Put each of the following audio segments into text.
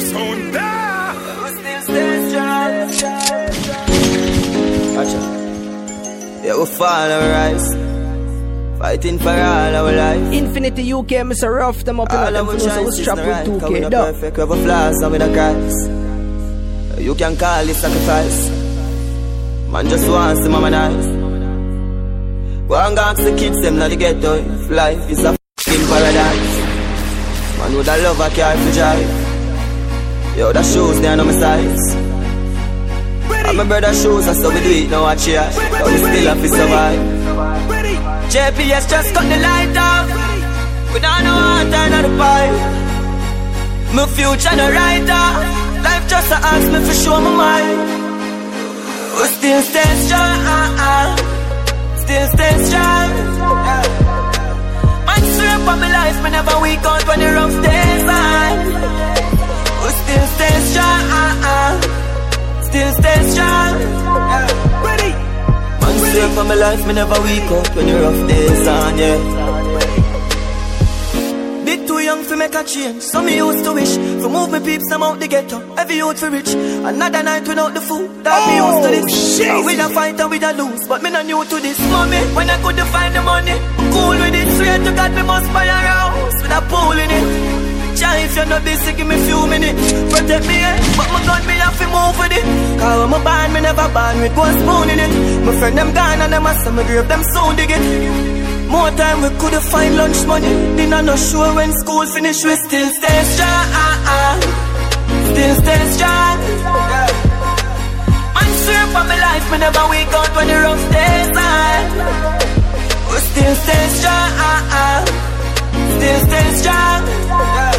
this sound there. Still stay strong. Gotcha. Yeah, we fall and rise. Fighting for all our life. Infinity UK, Mr. Rough, them up in All them our flow, so we chances strap not with right. Cause we 2K. not Duh. perfect, we have a flaws and we not cries. You can call it sacrifice. Man just wants to mama nice. Go and go ask the kids them now the ghetto. If life is a f***ing paradise. Man with a love a car for drive. Yo, the shoes they are no my size. And my brother shoes and so we do it now a cheer. But we still have to survive. JPS just cut the light off. We don't know how to turn on the pipe. My future no writer. Life just ask me for show my mind. We still stay strong. Still stay strong. Man, straight for my life, me never weak out when the rough days on. Still stay strong. Uh-uh. Still stay strong. Yeah. Ready. Man, straight for my life, me never weak out when the rough days on, yeah. Bit too young to make a change. So me used to wish to move me peeps them out the ghetto. Every youth for rich. Another night without the food. That me used to oh, this. shit. We a fight and we a lose, but me not new to this. Mommy, when I couldn't find the money, I'm cool with it. Swear to God, me must buy a house with a pool in it. Try if you're not busy, give me few minutes. Protect me, eh? But my gun, me have to move with it. Cause when my band, me never band with one spoon in it. My friend, them gone and them a some grave, them soon dig it. More time we could've find lunch money. I not sure when school finish, we still stay strong. Still stay strong. I'm for my life, me never wake out when the rough days on. We still stay strong. Still stay strong.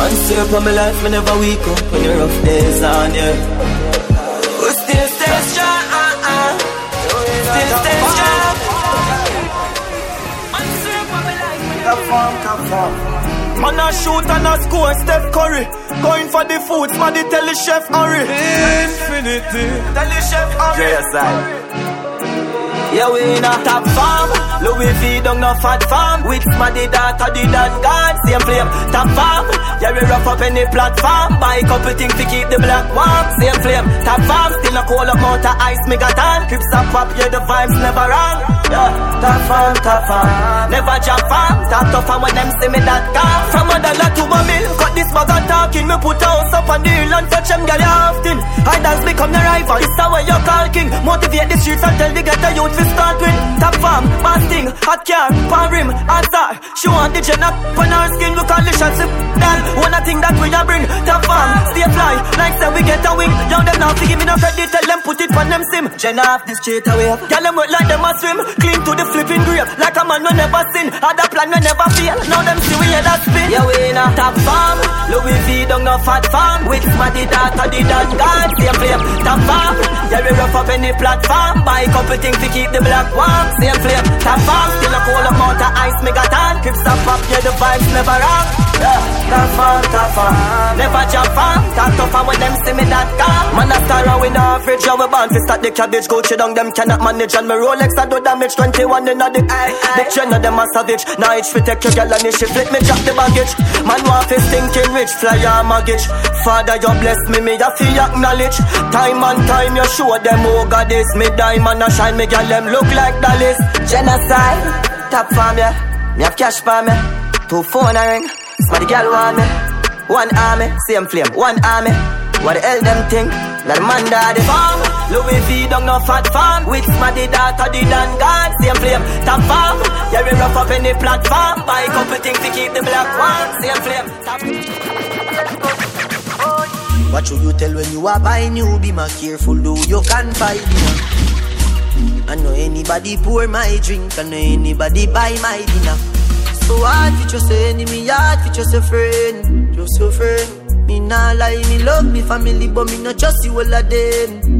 I'm sure for my life, me never wake up when the rough days on, yeah. We still stay strong. Still stay strong. I'm for my life, me never Come come from. Man a shoot and a score, Steph Curry Going for the food, somebody tell the chef hurry Infinity. Tell the chef hurry JSI. Yeah, we in a top farm Louis V down no fat farm With smaddy daughter, the dan God Same flame, top farm Yeah, we rough up any platform. Buy couple things to keep the black warm. Same flame, top farm Still a cold up out ice, me got on. Crips up pop, yeah, the vibes never wrong Yeah, top farm Never jump farm Top tough and when them see me that calm From. A dollar to a mill Cut this bag of talking Me put a house up on the hill And touch them girl often. I dance become the rival. This how you call king. Motivate the streets and tell the ghetto youth to start with. Top farm, man thing, hot car, pan rim, star. She want the jen up on her skin Look all the shots that One a thing that we a bring Top farm, stay fly Like say we get a wing. Young them now to give me no credit. Tell them put it on them sim. Jen off the straight away. Girl them work like them a swim Clean to the flipping grave. Like a man who never sin. Had a plan we never fail Now them see we head a spin. Yeah we in a top farm. Louis V down no fat farm. With smarty data the dan God Same flame. Top farm. Yeah we rough up any platform. Buy couple things to keep the black warm. Same flame. Top farm. Still a cold up out of ice me got on Crips up up yeah the vibes never wrong. Yeah. Top farm top farm. Never jump farm. Talk tough and when them see me that calm Man a star and we no average Yeah we born. Fi start the cabbage Gucci down them. Cannot manage And me Rolex I do damage 21 in a the The chain of them a savage. Now it's fi take your girl and she flip me drop the baggage. Man want fi thinking rich? Fly or mortgage. Father you bless me me a fi acknowledge. Time and time you show them oh God this. Me diamond a shine me girl them look like Dallas. Genocide Top farm yeah. Me have cash for me. Two phone a ring. Somebody girl want me. One army Same flame One army. What the hell them think? Like man daddy. farm Louis V down no fat farm With smaddy daughter the dan God Same flame Top farm Yeah we rough up any platform Buy couple things to keep the black warm Same flame Top What should you tell when you are buying new? Be more careful, do you can find me? I know anybody pour my drink, I know anybody buy my dinner. So hard for just a enemy, hard for just a friend, just a friend. Me nah lie, me love me family, but me not trust you all of them.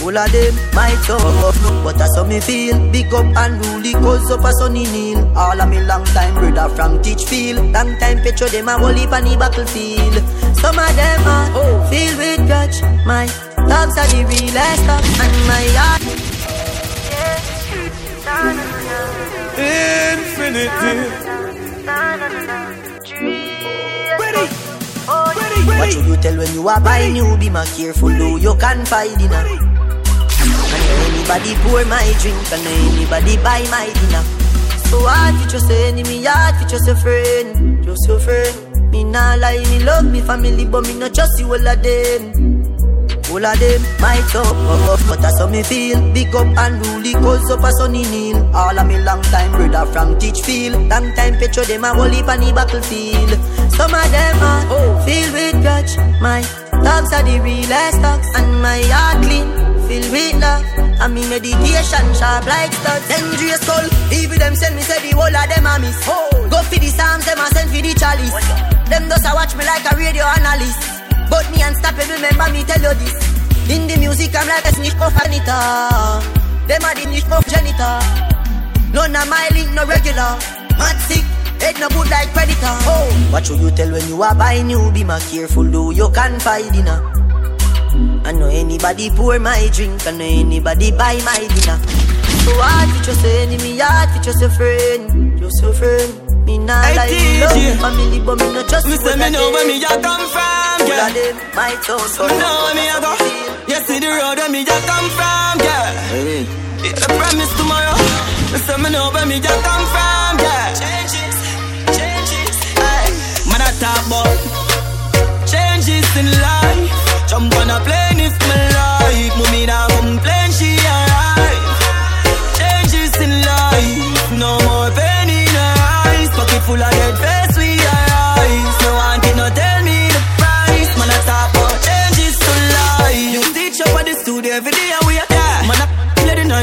All of them might tough, but that's how me feel. Big up and rule cause up a sunny kneel. All of me long time brother from Teachfield. Long time picture them a whole heap on the battlefield. Some of them are filled with grudge. My dogs are the realest stuff, and my heart. Infinity. Ready? What should you tell when you are buying new be my careful though you confide in her. Anybody pour my drink and anybody buy my dinner. So hard for just enemy, hard for just a friend, just your friend. Me nah lie, me love me family, but me not trust you all of them. All of them might up, up, but that's how me feel. Big up and rule cause up a sunny kneel. All of me long time brother from Teachfield. Long time picture them a whole heap on the battlefield. Some of them are oh. filled with grudge. My dogs are the realest dogs, and my heart clean, filled with love. And me meditation sharp like studs. Dangerous soul, even them send me say the whole of them a miss. Oh. Go for the psalms, them a send for the chalice. Them does a watch me like a radio analyst. But me unstoppable, remember me tell you this. In the music, I'm like a snitch of Anita. Ah. Them are the niche of janitor. None of my link, no regular. Mad sick, head no good like predator. Oh, what should you tell when you are buying new? Be more careful, do you can find dinner. I know anybody pour my drink, I know anybody buy my dinner. So hard to just enemy, hard to just a friend, just a friend. Me nah I like love me family, but me no trust Me say me know where me a come from, yeah. All them my toes, so me know where me a go. You see the road where me a come from, yeah. I promise tomorrow. Me say me know where me a come from, yeah.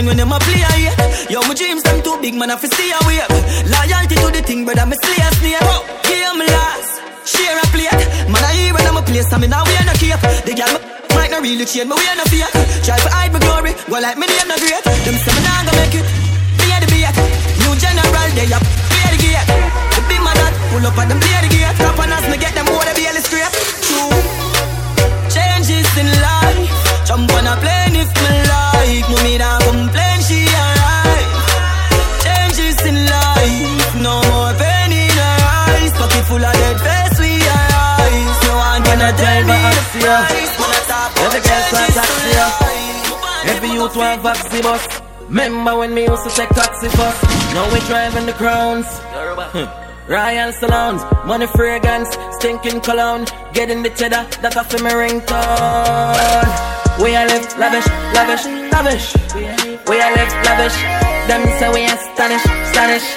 Play when them a play, yeah. Yo, my dreams them too big, man, I fi see a wave. Loyalty to the thing, brother, me slay a snake. Game last, share a plate. Man, I hear when I'm a place, I mean, now we are not cape. The girl might not really change, but we are not fear. Try to hide my glory, go like me, name not great. Them say me nah gonna make it. Me a the beat. New general, they up, clear the gate. Pull up at them play the gate Top on us, me get them water barely scrape True Changes in life Jump on a plane if me like One can tell me Every girl's want taxi, Every youth want vaccine bus Remember when me used to take taxi bus Now we driving the crowns Royal salons, money fragrance, stinking cologne, getting the cheddar, that's off my ringtone. We are live lavish, lavish, lavish. We are live lavish. Them say we are stanish, stanish.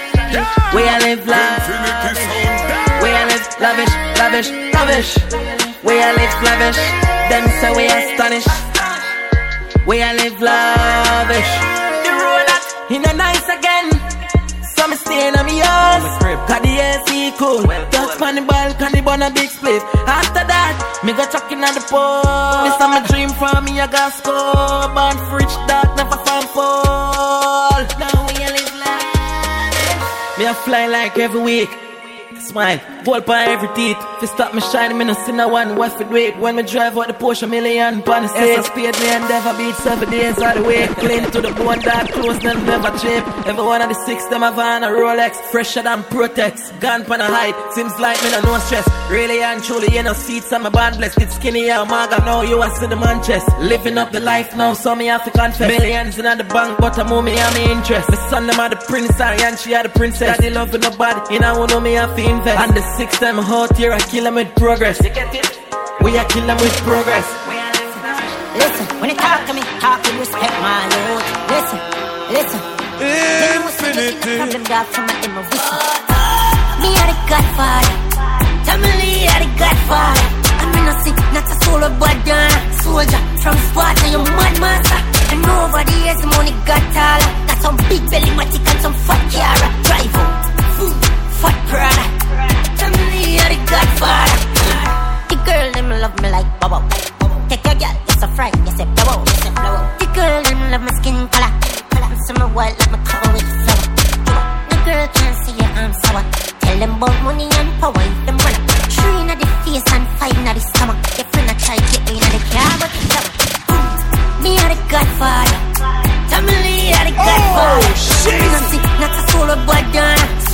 We are live lavish. We are live lavish, lavish, lavish. We are live lavish. Them say we are stanish. We are live lavish. The roller in a nice again. So me staying on me house. Cause the AC cool. Touch on the balcony, burn a big split. After that, me go chucking on the pole This is my dream for me, I got score Born rich, dark, never found fall Now we live life. Me I fly like every week Smile, gold by every teeth. If you stop me shining, me no see no one. What for do it? When me drive out the Porsche million, pan the stage. speed me and never beat seven days out the way. Clean to the bone, dark clothes, them never chip. Every one of the six, them have on a Rolex. Fresher than Protex. Gone pan a height, seems like me no no stress. Really and truly, you know, seats, I'm a bad blessed. It's skinny, yeah, maga, know you are see the man chest. Living up the life now, so me have to confess. Millions in the bank, but I'm me me interest. The son, them are the prince, and she are the princess. Daddy loving nobody, you know, know me, have to invest. And the sixth time out here, I kill them with progress. You get it? We are kill them with progress. Listen, when you talk to me, talk with respect, my lord. Listen, listen. Infinity. From the dark, from my demo, Me are the godfather. Tell me, are the godfather. I'm in a innocent, not a solo but soldier. From Sparta, you mad master. And over the years, the money got taller. Got some big belly matic and some fat cara. Drive out, food, fat Prada you're the godfather. The girl, them love me like bubble. Take your girl, you're so fright, you say blow, you say blow. The girl, them love my skin color. Summer white, like my cover with flower. The girl can't see your arm sour. Tell them about money and power, if them run. Three in the face and five in the stomach. Your friend a try to get in the car, but it's never. Me are the godfather. Family are the oh, godfather. Oh, shit. Not a solo boy,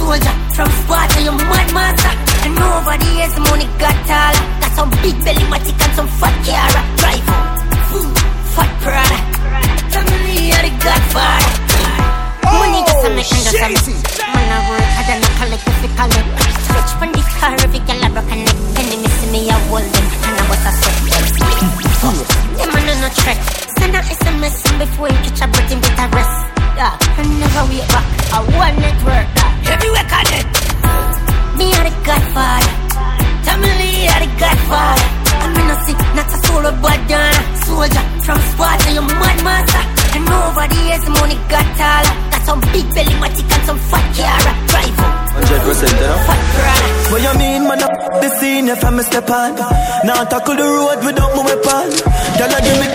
soldier. From Sparta, you mad master. And over the years, money got taller. Got some big belly matic and some fat car. Drive fat Prada. Family are the godfather. Oh, money just a make and just a make. Man a work hard and a collect if you collect. Stretch from the car if you get a broken neck. Penny miss me a hold them and I was a sweat. Them mm, man on no track. Send a SMS before you catch a breath bit of rest. Yeah, and never wait back. A one network. Yeah. Everywhere connect. Me are the godfather. Family are the godfather. I'm in a sick, not a solo done. Soldier from Sparta, you mad master. And over the years, money got taller. Got some big belly matic and some fat car. Drive up. 100% you know? Fat Prada. What you mean, man? Up the scene if I'm a step on. Now I tackle the road without my weapon. Girl, I give me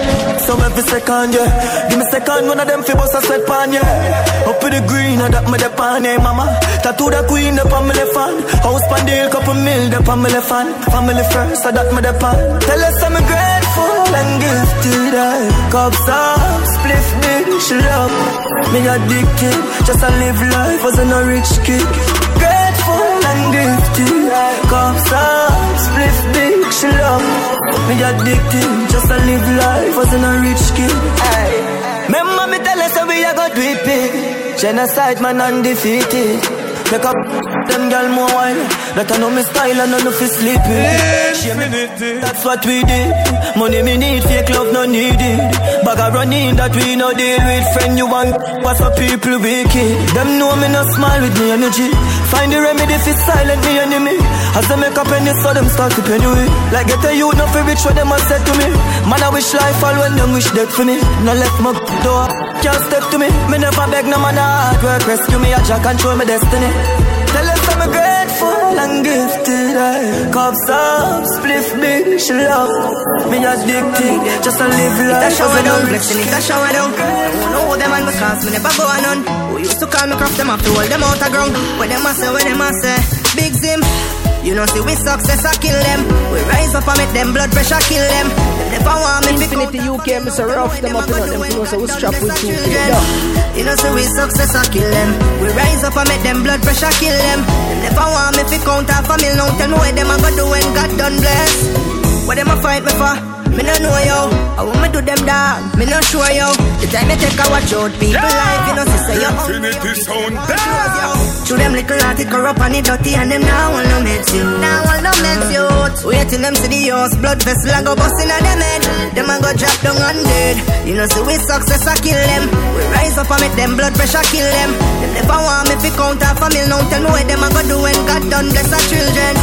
some every second, yeah. Give me second, one of them fi bust a sweat pan, yeah. Up with the green, I that me the pan, hey eh, mama. Tattoo the queen, the pan me left hand. House pan deal, couple mil, the left hand. Family first, I that me the pan. Tell us I'm grateful and gifted, eh? I cups eh, up, spliff big, she love. Me addicted, just a live life, wasn't a rich kid. Grateful and gifted, cups up, spliff big, she love. Me addicted, just a live life, wasn't a rich kid. Aye. Remember me tell us how we a go do it. Genocide man undefeated. Make up them gal more wild. That I know me style and I know fi. Infinity. That's what we did. Money me need, fake love no needed. Bag of running that we no deal with. Friend you want, what's up people wicked. Them know me no smile with me energy. Find the remedy fi silent me enemy. As they make a penny, so them start to penny with. Like get a youth, no fi rich what them a said to me. Man I wish life all when them wish death for me. No left my door, can't step to me. Me never beg no man a hard work rescue me. A jack control my destiny. Tell us I'm grateful and gifted. I cups up, spliff big, she love me addicted. Just to live life. A shower a down, rich flexing it a shower down. Who know them and because me never go on none. Who used to call me craft them to hold them out of ground. When them a say, when them a say, big Zim. You know see we success I kill them. We rise up and make them blood pressure kill them. Them never want me pick Infinity UK, Mr. Rough them up, you know, them know, so we strap with two children. You know, so we success I kill them. We rise up and make them blood pressure kill them. Them never want me fi count half a mil. Now tell me what them a go do when God done bless. What them a fight me for? Me no know yo. I want me do them dog. Me no sure yo. The time me take a watch out people life. You know, see say you Infinity sound down. To them little heart it corrupt and it dirty and them now want no meds you. Now want no meds you. Wait till them see the house blood vessel and go bust in them head. Them a go drop down and dead. You know see we success I kill them. We rise up and make them blood pressure kill them. Them never want me fi count half a mil. Now tell me what them a go do when God done bless our children.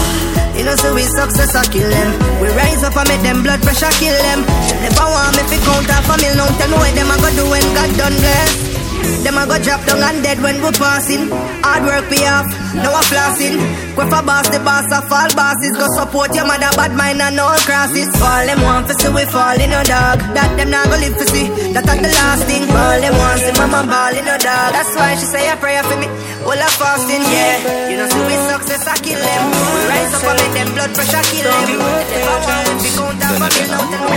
You know see we success I kill them. We rise up and make them blood pressure kill them. Them never want me fi count half a mil. Now tell me what them a go do when God done bless. Them a go drop down and dead when we passing. Hard work pay off, no a flossing. Go for boss, the boss of all bosses. Go support your mother, bad mind and all crosses. All them want to see we fall in a dog. That them not go live to see. That at the last thing. All them want see mama ball in a dog. That's why she say a prayer for me. All a fasting, yeah. You know, see we success, I kill them. We rise up and make them blood pressure kill them. If they want to be count up for me, now tell me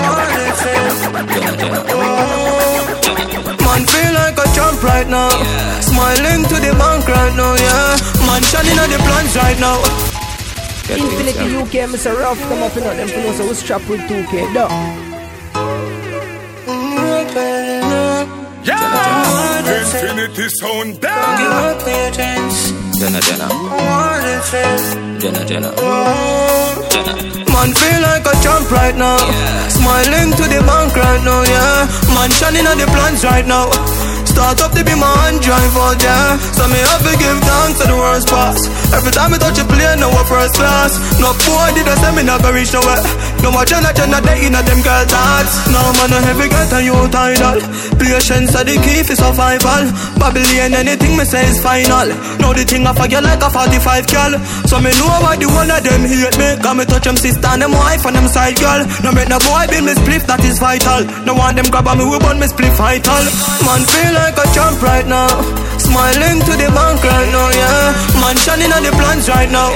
Man feel like a champ right now. Smiling to the bank right now, yeah. Man shining on the plans right now. Infinity UK, Mr. Rough them up, you know, them know, so we strap with 2K, dog. Yeah. Infinity sound down. Jenna, Jenna. Jenna, Jenna. Man feel like a champ right now. Smiling to the bank right now, yeah. Man shining on the plans right now. Start up the be man drive out, yeah. So me have to give thanks to the worst pass. Every time I touch a plane, no first class. No boy did I say me go reach nowhere. No more Jenna, Jenna, they in them girl thoughts. No man, no heavy get a youth idol. Patience are the key for survival. Babylon, anything me say is final. Now the thing I forget like a 45 girl. So me know why the one of them hate me. Got me touch them sister and them wife and them side girl. No make no boy build me spliff, that is vital. No want them grab on me, we burn me spliff vital. Man feel like a champ right now. Smiling to the bank right now, yeah. Man shining on the plans right now.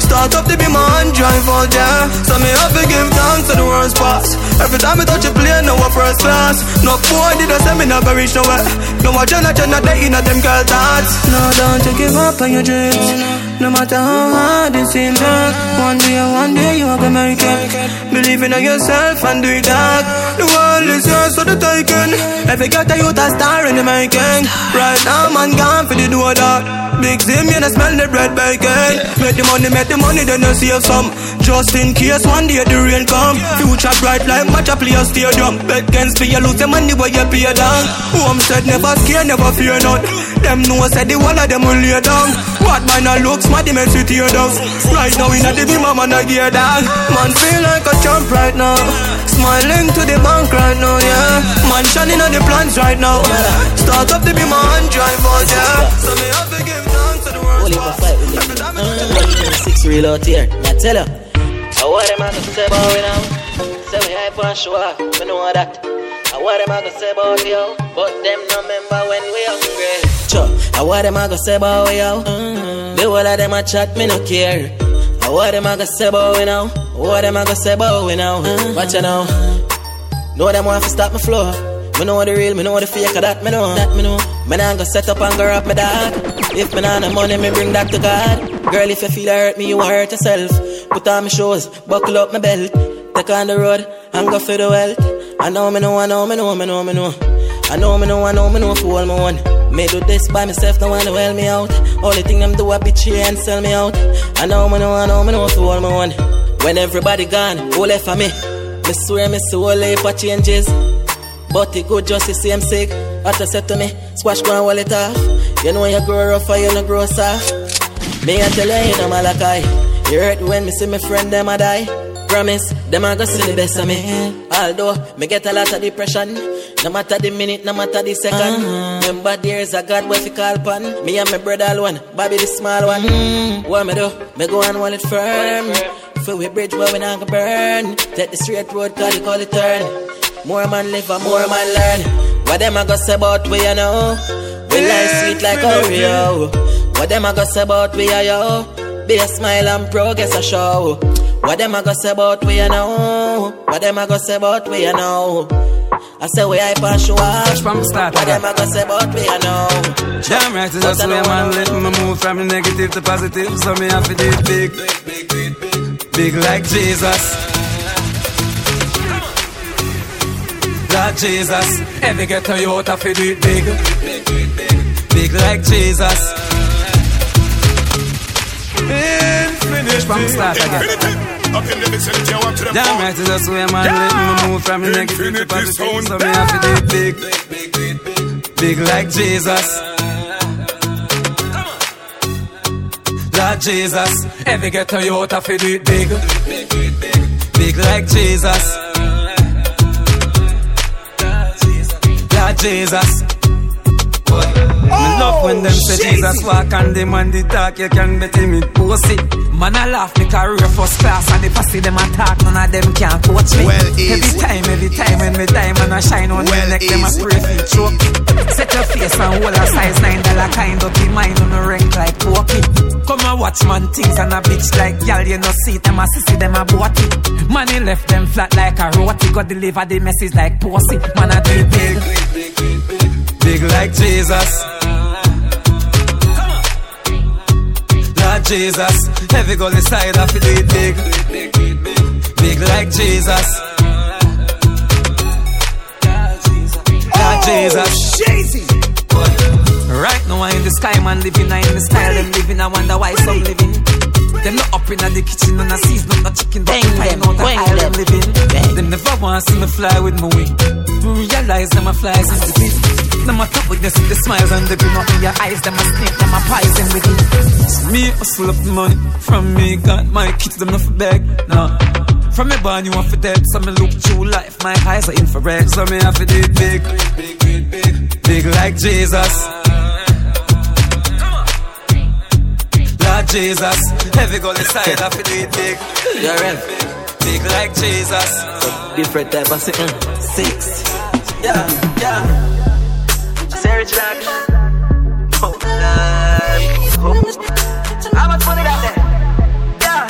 Start up the be man drive out, yeah. So me have to give thanks to the worst pass. Every time I touch a plane, no a first class. No boy did I say me never reach nowhere. No a Jenna day in a them girl thoughts. No, don't you give up on your dreams. No matter how hard it seems dark One day, one day you gonna make it Believe in yourself and do it dark The world is yours for the taking Every girl a youth a star in the making Right now man gone for the door that Big Zim, you know smell the bread bacon eh? Make the money, make the money, then you save some. Just in case one day the rain come. Future bright like match a play a stadium. Bet against be you lose the money where you pay down. Home said never scare, never fear not? Them know said the one of them will lay down. What man a looks, smart, the makes you tear down. Right now in the beam, man a gear down. Man feel like a champ right now. Smiling to the bank right now, yeah. Man shining on the plans right now. Start up the beam and drive out, yeah. So me have to give Only for fight with them. Uh, six real out here. I tell you. I want them I to say about we now. Say we hype and show off. We know that. I want them I to say about we yo. But them no remember when we hungry. Sure. I want them I to say about we yo. Mm-hmm. The whole of them a chat, me no care. I want them I to say about we now. What them I to say about we now. Mm-hmm. Watch you now. Know them want to stop my flow. Me know the real, me know the fake of that, me know. That me know. Me nah go set up and go up my dog. If me nah no money, me bring that to God. Girl, if you feel hurt me, you hurt yourself. Put on my shoes, buckle up my belt. Take on the road and go for the wealth. I know, me know, I know, me know, me know, me know. I know, me know, I know, me know for all my one. Me do this by myself, no one to well me out. Only thing them do a bitch here and sell me out. I know, me know, I know, me know for all my one. When everybody gone, who left for me? Me swear me soul life changes. But it good just the same sick. What I said to me, squash go and wall it off. You know you grow rough or you no grow soft. Me I tell you, you know Malachi. You hurt when me see my friend them a die. Promise, them a go see the best of me. Although me get a lot of depression. No matter the minute, no matter the 2nd uh-huh. Remember there's a God where fi call upon. Me and my brother one, Bobby the small one. Mm-hmm. What me do? Me go and hold it firm. For we bridge where we not go burn. Take the straight road, cause they call it turn. More man live and more man learn. What them a go say about we, you know? We life sweet like Oreo. What them a go say about we, you know? Be a smile and progress a show. What them a go say about we, you know? What them a go say about we, you know? I say we hype and show off. from start. What them a go say about we, you know? Damn right, it's just way man let me move from the negative to positive. So me have to do it big, big, big, big, big like Jesus. Lord Jesus. Every ghetto youth have to do it big. Big like Jesus. Infinity. From start again. Up in the vicinity, I want to the Damn right, just way man let me move from negative to positive. So me have to do it big. Big like Jesus. Lord Jesus. Every ghetto youth have to do it big. Big like Jesus. Jesus. Me love when them say Jesus walk and them on the talk, you can bet him it pussy. Man, I laugh me career first class, and if I see them attack, none of them can coach me. Well, every time, every time when me time and I shine on well, neck, them a spray for choke. Set your face and hold a size nine dollar kind of be mine on a rank like pokey. Come and watch man things and a bitch like y'all, you know see them a sissy them a bought it. Money left them flat like a roti, got deliver the message like pussy. Man, I do it big, big, like Jesus. Lord Jesus. Heavy goal inside, I feel it big. Big like Jesus. Lord oh, Jesus. Right now I'm in the sky, man, living I in the style, them living. I wonder why some living. Them not up in the kitchen and I sees no the chicken, but find out the aisle them living. Them never want to see me fly with my wing. Realize that my flies in the wind. Them a top with this with the smiles and the grin up in your eyes. Them a snake, them a poison with it. So me hustle up the money from me, got my kids them not for beg. Nah. From me born you want for dead, so me look through life. My eyes are infrared, so me have to do it big, big, big, big, big like Jesus. Jesus, heavy goal inside, I feel do it big. You're right. Big like Jesus. Different type of sitting. Six. Yeah, yeah. Rich like. Oh. Oh. How much money that there? Yeah.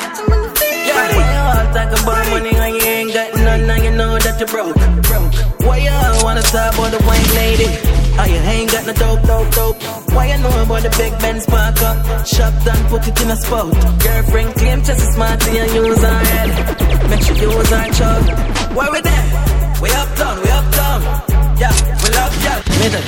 Yeah. When you all talk about money and you ain't got none, and you know that you broke, broke. Why you wanna talk about the wine lady? Oh, you ain't got no dope, dope, dope. Why you know about the big Benz park up? Shop done, put it in a spot. Girlfriend claim just as smart and use her head. Make sure you use her chug. Why we there? We up down, we up down. Yeah, we love ya. Middle.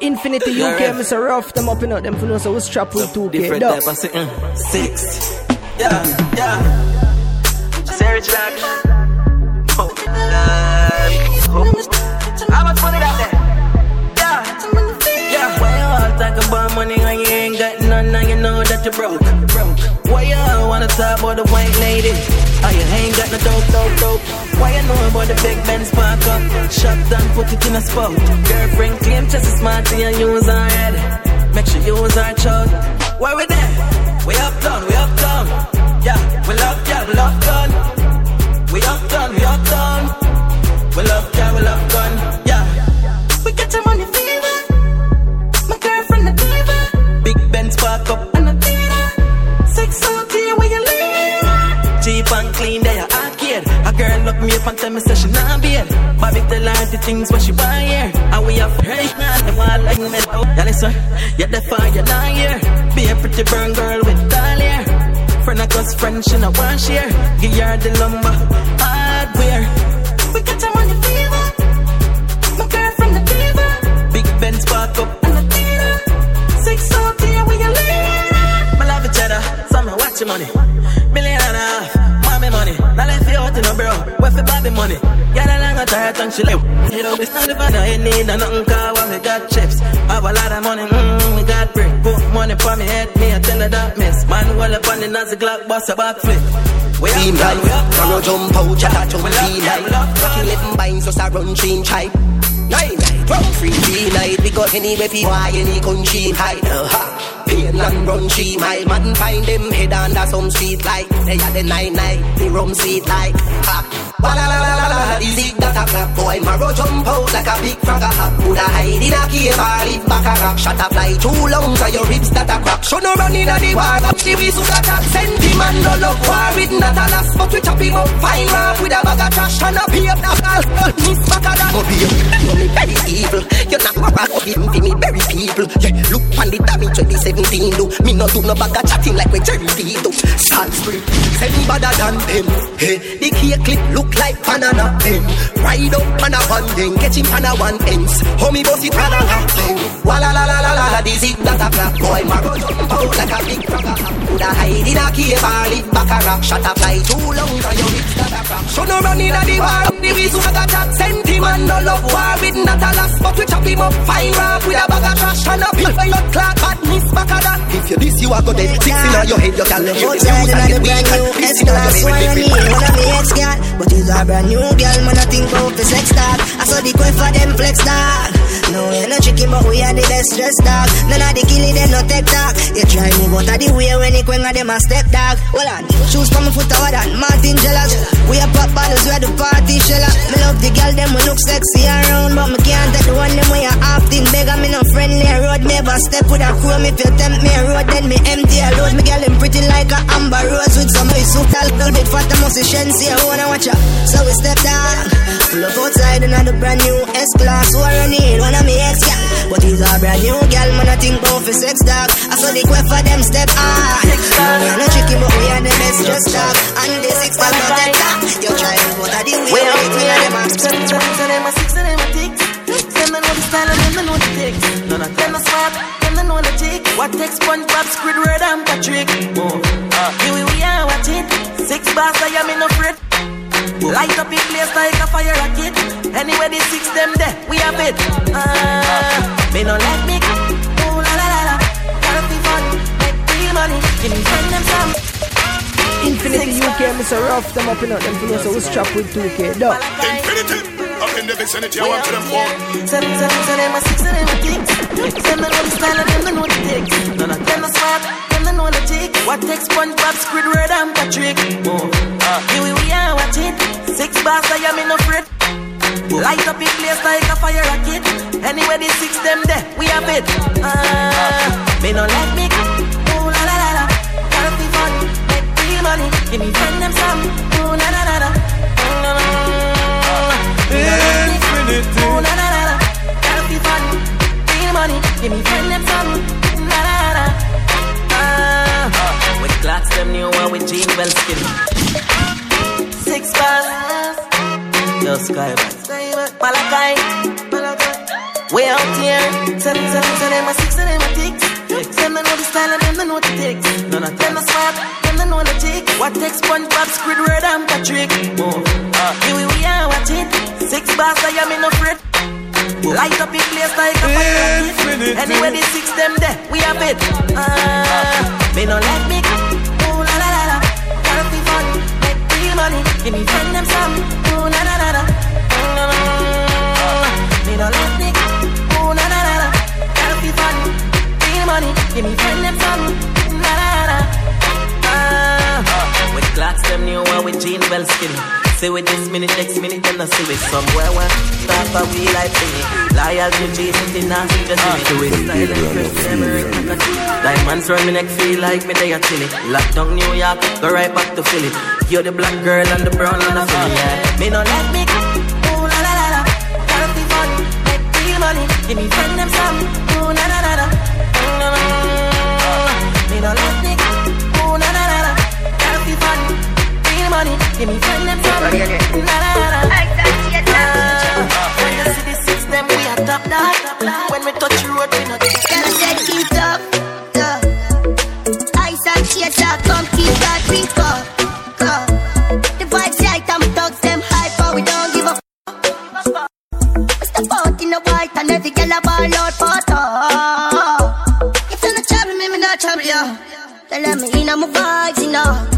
Infinity UK, right. Mr. Rough, them up in out, them for no so what's trap with 2K, Different dog. type of sitting. Uh, six. Yeah, yeah. Say rich like. Oh, life. Oh. How much money that there? Yeah. Why you all talk about money when you ain't got none and you know that you broke? Broke. Why you wanna talk about the white lady? Oh, you ain't got no dope, dope, dope. Why you know about the big Benz park up? Shop done, put it in a spot. Girlfriend claim just as smart and use her head. Make sure you use her chug. Why we there? We up down, we up down. Yeah, we love, yeah, we love gun. We up down, we up down. We love, yeah, we love gun. Yeah. We get your money fever. My girlfriend a diva. Big Benz park up and a theater. Six out here where you live. Cheap and clean, they are arcade. A girl look me up and tell me say she not beard. Bobby tell her the things what she want here. And we have hey man, them all like me. Yeah, listen, yeah, the fire not here. Be a pretty burn girl with doll hair. Friend of us, friend, she not want share. Give her the lumber, hardware. Benz park up and a. Six out here where you live. My love each other, so me watch your money. Million and a half, mommy money. Now let's see out in a bro. Where for Bobby money? Get a long tired and she live. You know, it's not if I need a nothing car when we got chips. Have a lot of money, mmm, we got brick. Put money for me head, me I tell her that miss. Man, well up on the Nazi Glock, bust a backflip. We up, Team life, up, down. jump out, chat jump We love, team life. Fucking eleven binds just a run team type. Nine night, run free three night. We got anywhere fi why any country hide. Uh, ha. Pain and run three mile. Man find them head under some street light. They are the nine night, the rum seat like. Ha. Wa la la la la la, the zig that a clap boy. Marrow jump out like a big frog a hop. Woulda hide in a cave or live back a rock. Shot a fly too long so your ribs that a crack. Show no run inna the war. Up the we suit attack. Sentiment no love war with not a loss, but we chop him up fine rap with a bag of trash and a paper ball. Miss back a that. You me very evil. You're not a back of him for me very people. Yeah, look on the damage 2017 do. Me no do no bag of chatting like we Jerry D do. Salisbury, send better than them. Hey, the cake clip look like banana them. Ride up on a one then catch him on a one ends. Homie boss it on a lap them. Walla la la la la la, this is that a clap boy. Marrow jump out like a big frog a. Coulda hide in a cave or live back a rock. Shot a fly too long for your lips that a crack. So no run inna the war. The reason I got that sentiment no love war with not a loss, but we chop him up fine rap with a bag of trash and a pill for your clock. Bad miss back a that. If you this you a go dead. Six inna your head you can live. You in the the brand new S-Class, why you need one of me ex girl, but you's a brand new girl, man. I think about the sex talk. I saw the quest for them flex dog. No, we're not chicken, but we are the best dressed dog. None of the killing them no take talk. You try move out of the way when you quang them a step dog. Hold on, shoes from my foot over that Martin jealous. We are pop bottles, we are the party sheller. Me love the girl, them we look sexy around, but me can't take the one them way I often beg. Me no friendly road, never step with a chrome. If you tempt me a road, then me empty a load. Me girl them pretty like a amber rose with some ice. So a little bit fat, I must shensi. I wanna watch her, so we step down. Pull up outside another brand new S class. Who are need one of me ex girl, but he's a brand new girl. Man, I think about for sex dog. I saw the quest for them step on. No, we are not chicken, but we are the best dressed dog. And the six dog not that dog. You try to go to the way. We up with me and them them a six and them style and them they know the ticks. None of them a smart, them they know the tick. What takes SpongeBob, Squidward and Patrick? Oh, uh, here we, we are watching. Six bars, I am in no fret. Light up in place like a fire rocket. Anyway, the six them there, we have it. Uh, me no let me. Ooh la la la la. Gotta be funny, make real money. Give me friend them some. Infinity UK, Mr. Rough, them up in out, them for so what's trap with 2K, dog. Infinity. Up in the vicinity, I want to them phone. Seven, seven, so them a six and them a ticks. Them know the style and them they know the. None of them a smart, them they know tick. What takes SpongeBob, Squidward and Patrick? Oh, uh, here we, we are watching. Six bars, I am in no fret. Light up in place like a fire rocket. Anyway, the six them there, we have it. Uh, me no like me. Ooh la la la la. Gotta be funny, make real money. Give me friend them some. Ooh la la la la. Infinity. Ooh, na na na na. Gotta be fun. Need money. Give me friend them some. Na na na na. Ah. With clocks, them new one with jean well skin. Six bars. Yo, sky Malakai. Malakai. Way out here. Tell them, tell them, tell them, my six and them, my six ticks. Them they know the style and them they know the ticks. None of them are smart, them they know the tick. What takes SpongeBob, Squidward and Patrick? Uh, here we, we are watching. Six bars, I am in a fret. Light up in place like a fire rocket. Anyway, the six them there, we have it. Uh, me no let me go. Ooh la la la la. Gotta be fun, make real money. Give me friend them some. Ooh la la la la. Mm, Me no let me go. Money. Give me friend them some. La la la la. Ah, with clocks them new one with jean well skinny. Say with this minute, next minute, then I see with somewhere where start a we like thingy. Loyal to Jesus, in nasty just see me. To his style and Diamonds run me neck, feel like me they are chilly. Lock down New York, go right back to Philly. You're the black girl and the brown and the Philly, yeah. Me no let me go. Ooh la la la la. Gotta be make real money. Give me friend them some. Ooh la la la Mm. Ooh la la la la. Gotta real money. Give me them la la. Ah, When you see the system, we are top dog. When we touch road, we not up, up. Come keep that up, up. The vibes thugs, them we don't give the white and every girl a. Them me in my vibes, you know.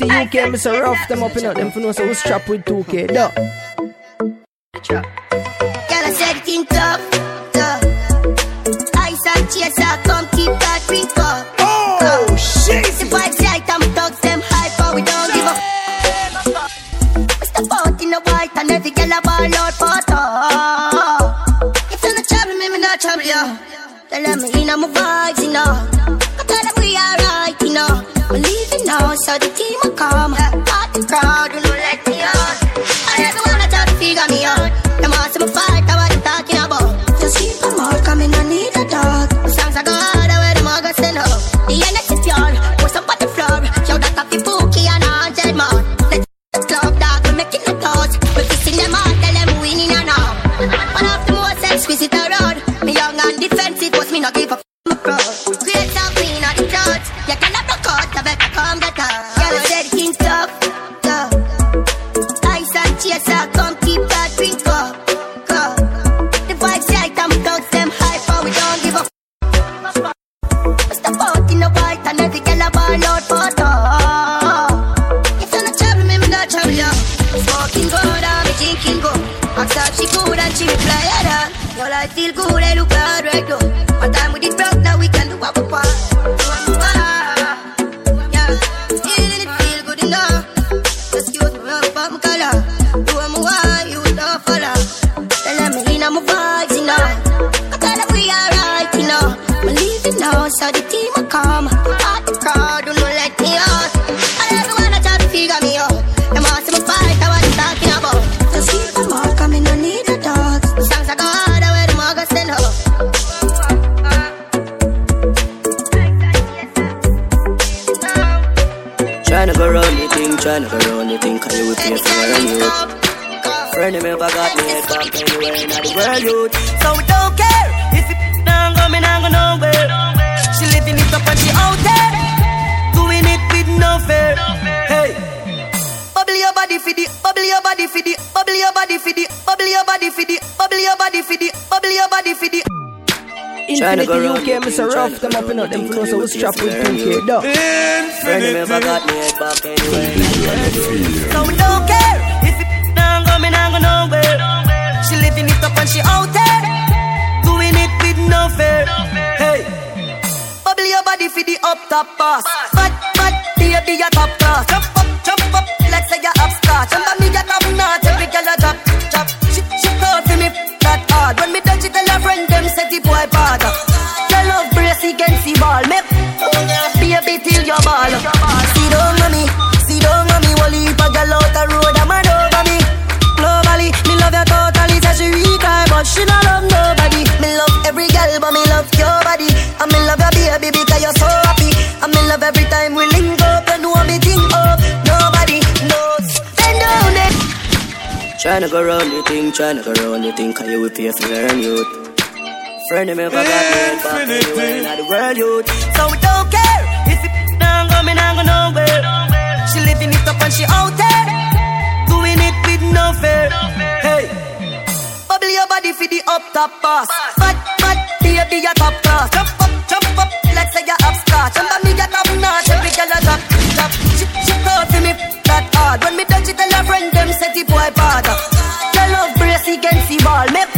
Infinity UK, Mr. Rough, them up in out, them for know so who's strap with 2K, duh. Me not give a Infinity UK, Mr. Rough, them up in out, them for know so who's strap with 2K, duh. Friend of got me head back anywhere in. So we don't care if it down go, me not go nowhere. She living it up and she out there, doing it with no fear. Hey, bubble your body for the up top boss. Fat, fat, baby, you top class. Tryna go round the thing, tryna go round the thing, cause you will pay for your youth. Friend of me, forgot me, back anywhere in the world, youth. So we don't care if it down go, me not go nowhere. She living it up and she out there, doing it with no fear. Hey, bubble your body for the up top boss. Bad, bad, baby, you top class. Jump up, jump up, let's say you're upstart. Remember me, you top notch. Every girl a drop, drop. She, she hard. When me touch it, tell her friend them say the boy bad. Your love brace against the ball, me.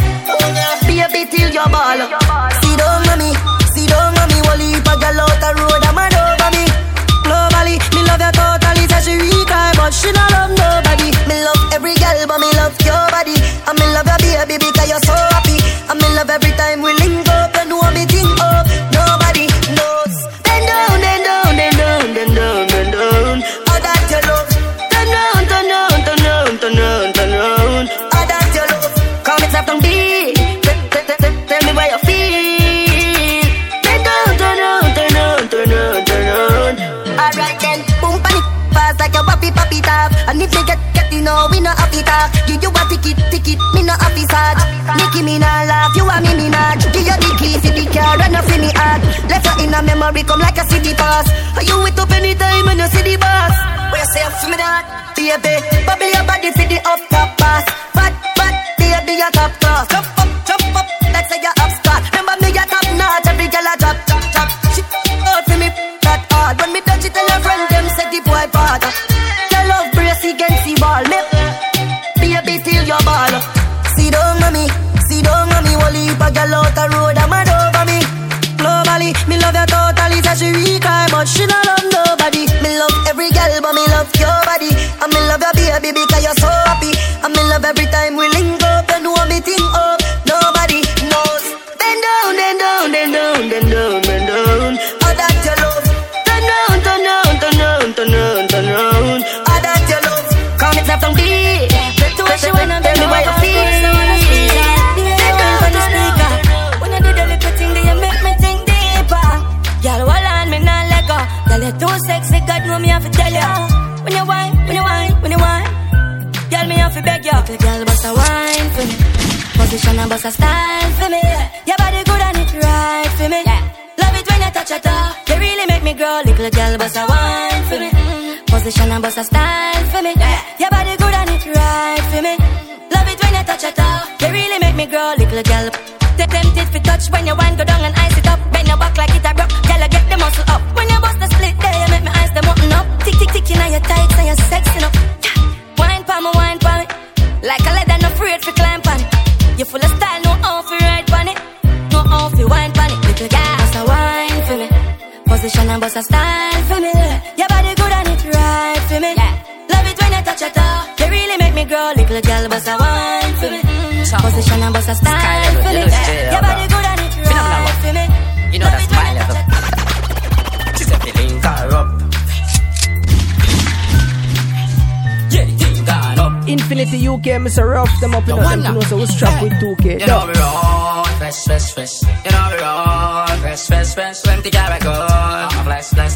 And if they get get you know we no happy talk. Give you a ticket, ticket, me no happy sad. Nicki me nah laugh, you and me me not. Give you the keys to the car and no free me heart. Left her in a memory, come like a city pass. Are you with up anytime when you see the boss? Where you say for me that, baby? Bubble your body for the up top pass. Fat, fat, baby, you top class. Jump up, jump up, like say you upstart. Remember me, you top notch. Every girl a drop, drop, drop. She out for me that hard. When me touch it, Little girl, bust a wine for me. Position and bust a style for me. Your body good and it right for me. Love it when you touch it up. You really make me grow. Little girl, tempted for touch when you wine go down and Position and bust a style for me. Your body good and it right for me. Love it when you touch it up. You really make me grow. Little girl, bust I want for me. Mm-hmm. Position and bust a style for me. Your body good and it right for me. You know that's my level. She's a feeling corrupt. Yeah, the thing gone up. Infinity UK, Mr. Rough, them up in No them wonder. to know so who's trapped with 2K. You know we roll, fresh, fresh, fresh. You know we roll, fresh, fresh, fresh. Twenty carat gold,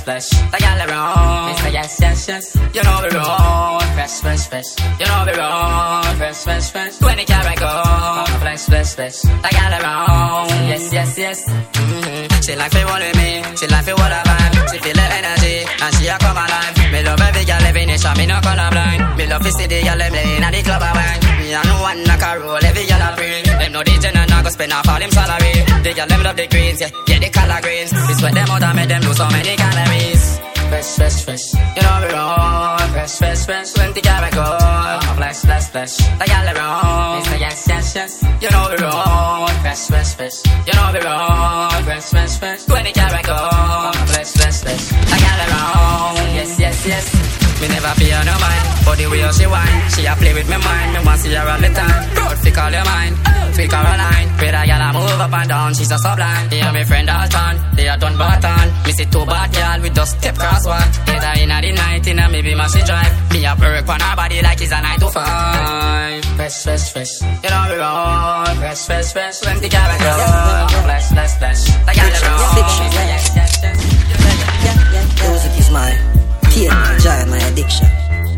flesh. The gal around, Mister yes, yes, yes. You know we roll, fresh, fresh, fresh. You know we roll, fresh, fresh, fresh. Twenty carat gold, oh, flesh, flesh, flesh. The gal around, yes, yes, yes. Mm-hmm. She like me, with me. She like me, what a vibe. She feel the energy, and she a come alive. Me love every gal in shop, me no color blind. Me love to see the gal them laying at the club a wine. Me a no one like a roll, every gal a free. Them know the and I go spend off all them salary. The gal them love the greens, yeah, yeah the color greens. We sweat them out and make them lose so many calories. Fresh, fresh, fresh. You know we roll. Fresh, fresh, fresh. Twenty carat gold. Flesh, flesh, flesh. The gal around. Mister yes, yes, yes. You know we roll. Fresh, fresh, fresh. You know we roll. Fresh, fresh, fresh. Twenty carat a pay no mind. But the way she whine, she a play with my mind. Me want see her all the time. Road fi call your mind, fi Caroline. With a gal a move up and down, she's a sublime. Yeah, my friend Alton, they a done button. Me see two bad gal, we just step cross one. Get her inna the night, inna me be my she drive. Me a work on her body like it's a nine to five. Fresh, fresh, fresh. You know we go fresh, fresh, fresh. When the gal go, flesh, flesh, flesh. The gal go. Music is my pain, my joy, my addiction.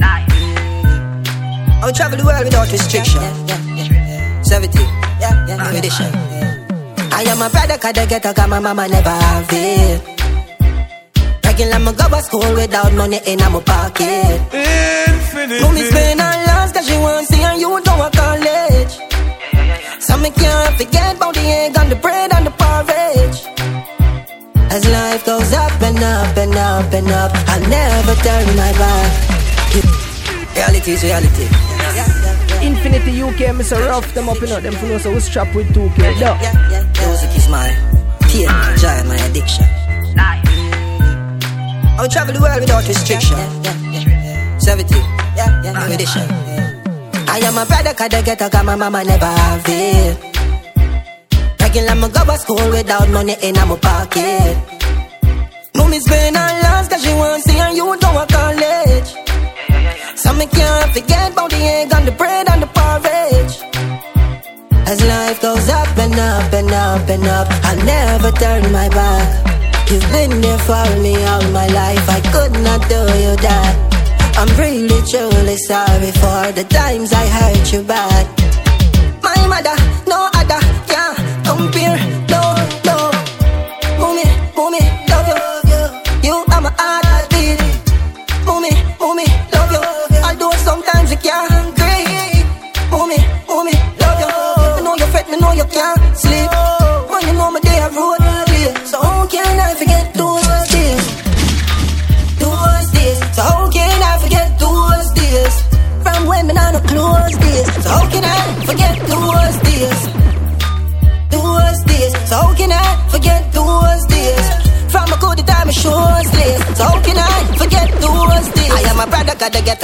I will travel the world without restriction. 70, yeah, condition. I am a brother, cause I get a my mama never have it. Regular, me go to school without money in my pocket. Infinity. Mommy spend her last cause she want see her you go to college. So me can't forget about the egg and the bread and the porridge. As life goes up and up and up and up, I'll never turn my back. Reality is reality. Infinity UK, Mr. Rough, them up, you know, them for know so we strap with 2K, dog. Music is my pain, my joy, my addiction. I will travel the world without restriction. 70, yeah, condition. I am a brother, cause I get a got my mama never have it. Regular, me go to school without money in my pocket. Mommy spend her last cause she want see her you go to college. So me can't forget about the egg and the bread and the porridge. As life goes up and up and up and up, I'll never turn my back. You've been there for me all my life, I could not do you that. I'm really truly sorry for the times I hurt you bad. My mother, no other, yeah,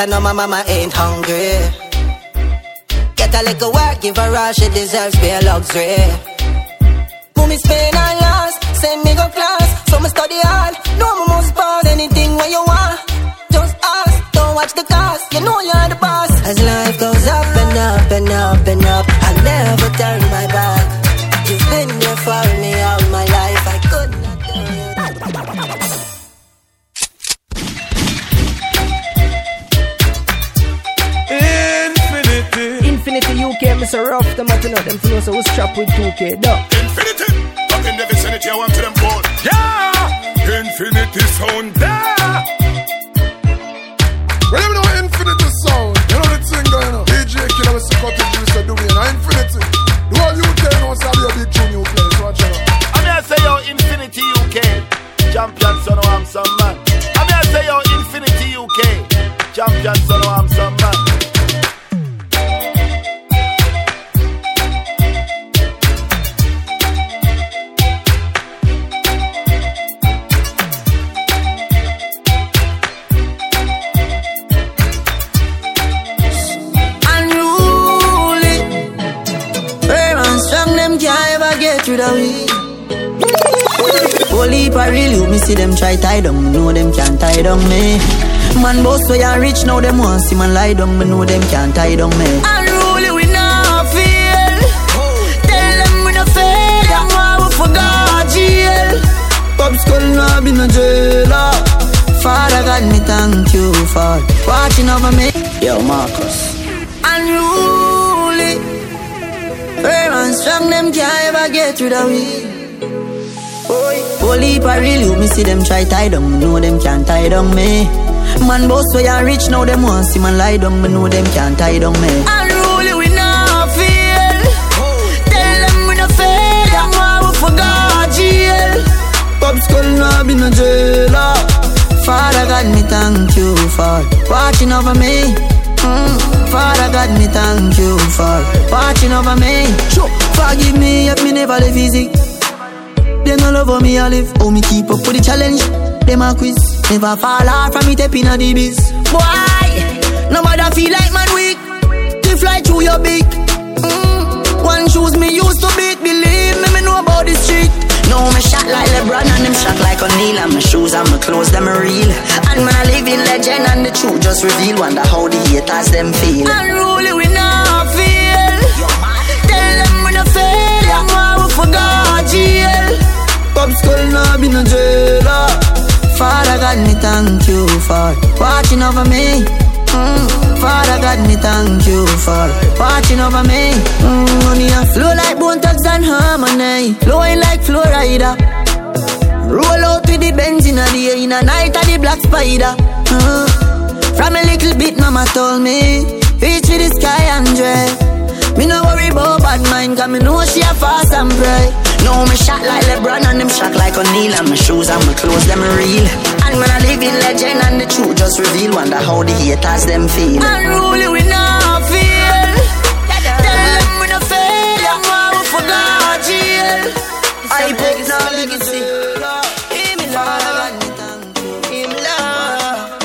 to know my mama ain't hungry. Get a little work, give her all she deserves, be a luxury. Strap with 2K, dog. Way now them want see man lie down, me know them can't tie down me. Unruly we not feel. Tell them we no fail, them want we forgot jail. Pop skull now be no jailer. Ah. Father God, me thank you for watching over me. Yo, Marcus. Unruly. Firm and strong, them can't ever get rid of me. Holy heap of real you, me see them try tie down, me know them can't tie down me. Man boss way and rich, now them want see man lie down, me know them can't tie down me. Unruly we not feel. Tell them we no fail, them want we forgot jail. Pop skull now be no jailer. Father God, me thank you for watching over me. Mm. Father God, me thank you for watching over me. Sure. Forgive me if me never live easy. They no love how me I live. Oh, me keep up with the challenge. Them a quiz. Never fall off from me tapping on the biz. Boy, Nobody feel like man weak. To fly through your beak. Mm. One shoes me used to beat. Believe me, me know about the street. No, me shot like LeBron and them shot like O'Neal. And my shoes and my clothes, them are real. And man, I live in legend and the truth just reveal. Wonder how the haters them feel. Unruly, we not feel. Tell them we no fail. Them why we forgot jail. Pop skull now be no jailer. Father God, me thank you for watching over me. Mm. Father God, me thank you for watching over me. Mm, money flow like bone thugs and harmony. Flowing like Florida. Roll out with the Benz in a day, in a night of the black spider. Mm. From a little bit, mama told me, reach to the sky and dread. Me no worry about bad mind, cause me know she a fast and pray. No, me shot like LeBron and them shot like O'Neal. And my shoes and my clothes, them real. And when I live in legend and the truth just reveal. Wonder how the haters them feel. Unruly, we not feel. Tell them we no fail. Them want we forgot jail. I put no legacy. Give me love. Give me love.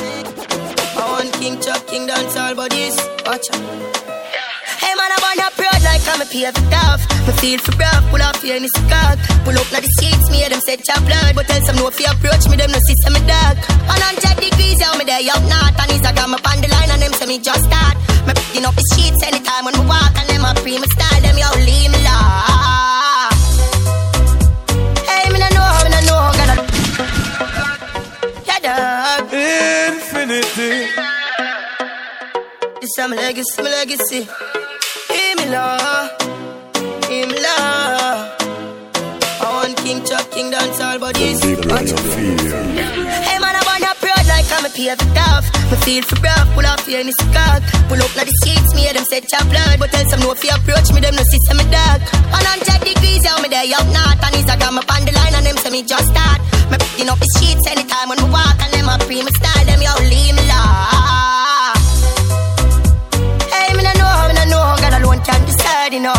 I want King Chuck, King Dance, all bodies. Watch out. Proud like I'm a pave it off. Me feel for rough, pull off here in the cock. Pull up now the seats, me hear them say chop blood. But tell some no if you approach me, them no see some me dark. 100 degrees, yeah, me there up north. And Instagram up on the line and them say me just start. Me picking up the sheets anytime when we walk. And them a pre me style, them yo leave me law. Hey, me no know, me no know, gotta. Yeah, dog. Infinity. This is my legacy, my legacy. Hear me love, King Dance, all bodies. Hey man, I wanna proud like I'm a pave it off. Me feel for rough, pull off here in the cock. Pull up now the seats, me hear them say chop blood. But tell some no you approach me, them no see some me dark. 100 degrees, yeah, me there up north. And Instagram up on the line and them say me just start. Me picking up the sheets anytime when we walk. And them a pre me style, them yo leave me law. Hey, me no know, me no know, God alone can decide, you know.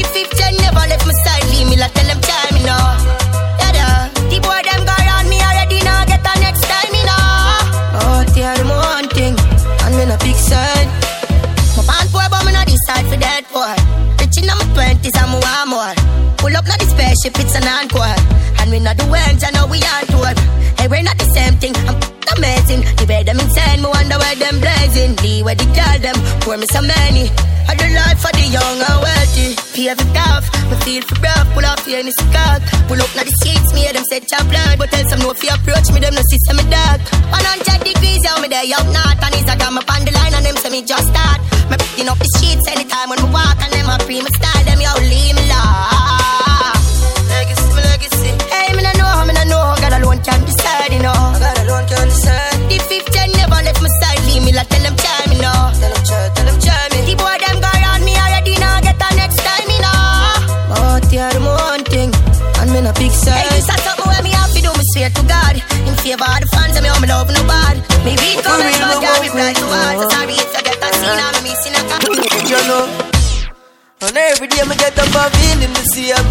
The fifth never left my side, leave me like tell them time, you know. Yeah. The boy them go around me already, now get the next time, you know. Oh, tear them one thing, and me no big side. My band boy, but me no decide for that boy. Rich in my twenties, me want more. Pull up now the spaceship, it's an encore. And we not do ends, I know we on tour. We're not the same thing. I'm amazing. The way them insane, me wonder where them blazing. The way they tell them, pour me so many. I do life for the young and wealthy. Pave it off, me feel for rough, pull off in the. Pull up now the seats, me hear them say chop blood. But tell some no you approach me, them no see some me dark. 100 degrees, yeah, me there up north. And Instagram up on the line, and them say me just start. Me picking up the sheets anytime when we walk, and them a pre me style, them yo leave me law. Legacy, my legacy. Hey, me no know, me no know, God alone can decide, you know. God alone can decide. The fifth gen never left my side, leave me like tell them time, you know. Tell them try, tell them try me. The boy them go around me already, now get the next time, you know. But yeah, them one thing, and me no big side. Hey, this is something where me have to do, me swear to God. In favor of the fans, and me how me love no bad. Me beat come and love, yeah, me blind to hard. So sorry if you get a scene, I'm missing a car. You know, and every day me get up and feeling the same.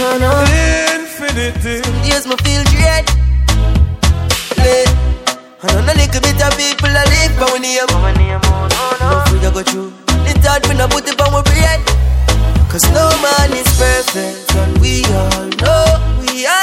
No, no, no. Infinity. Yes, me feel dread. Yeah. I know a little bit of people I live by when name. No food I go through. The thought we no put it on bread. Cause no man is perfect. And we all know, we all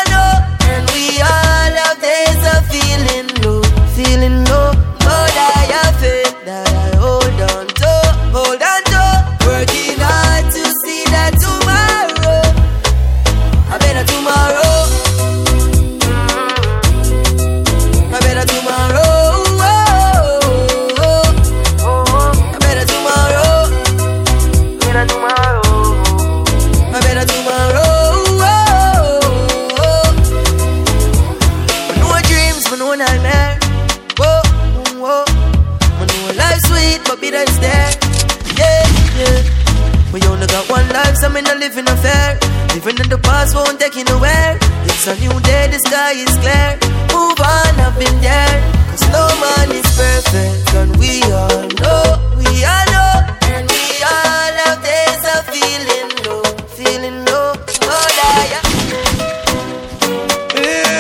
fair. Living in the past won't take you nowhere. It's a new day, the sky is clear. Move on, I've been there. Cause no man is perfect, and we all know, we all know. And we all have days of feeling low, feeling low. Oh, yeah.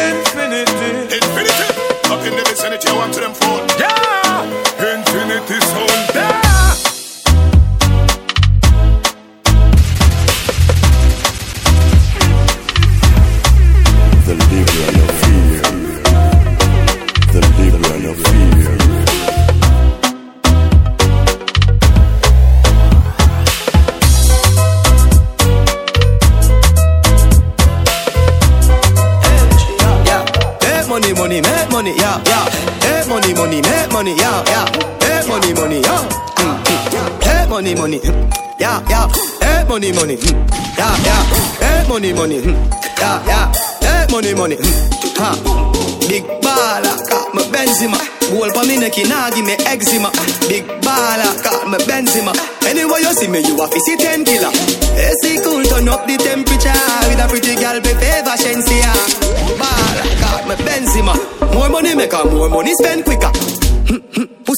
Infinity. Infinity. Up in the vicinity, I want to them phone. Money, yeah, yeah. Hey, money, money, yeah. Mm, mm. Hey, money, money, yeah, yeah. Hey, money, money, yeah, yeah. Hey, money, money, yeah, yeah. Hey, money, money, ha. Big baller, got my Benzema. Goal for me neck, nah give me eczema. Big baller, got my Benzema. Anyway you see me, you a see ten killer. AC cool, turn up the temperature with a pretty girl, be favor Shensia. Baller, got my Benzema. More money make her more money spend quicker.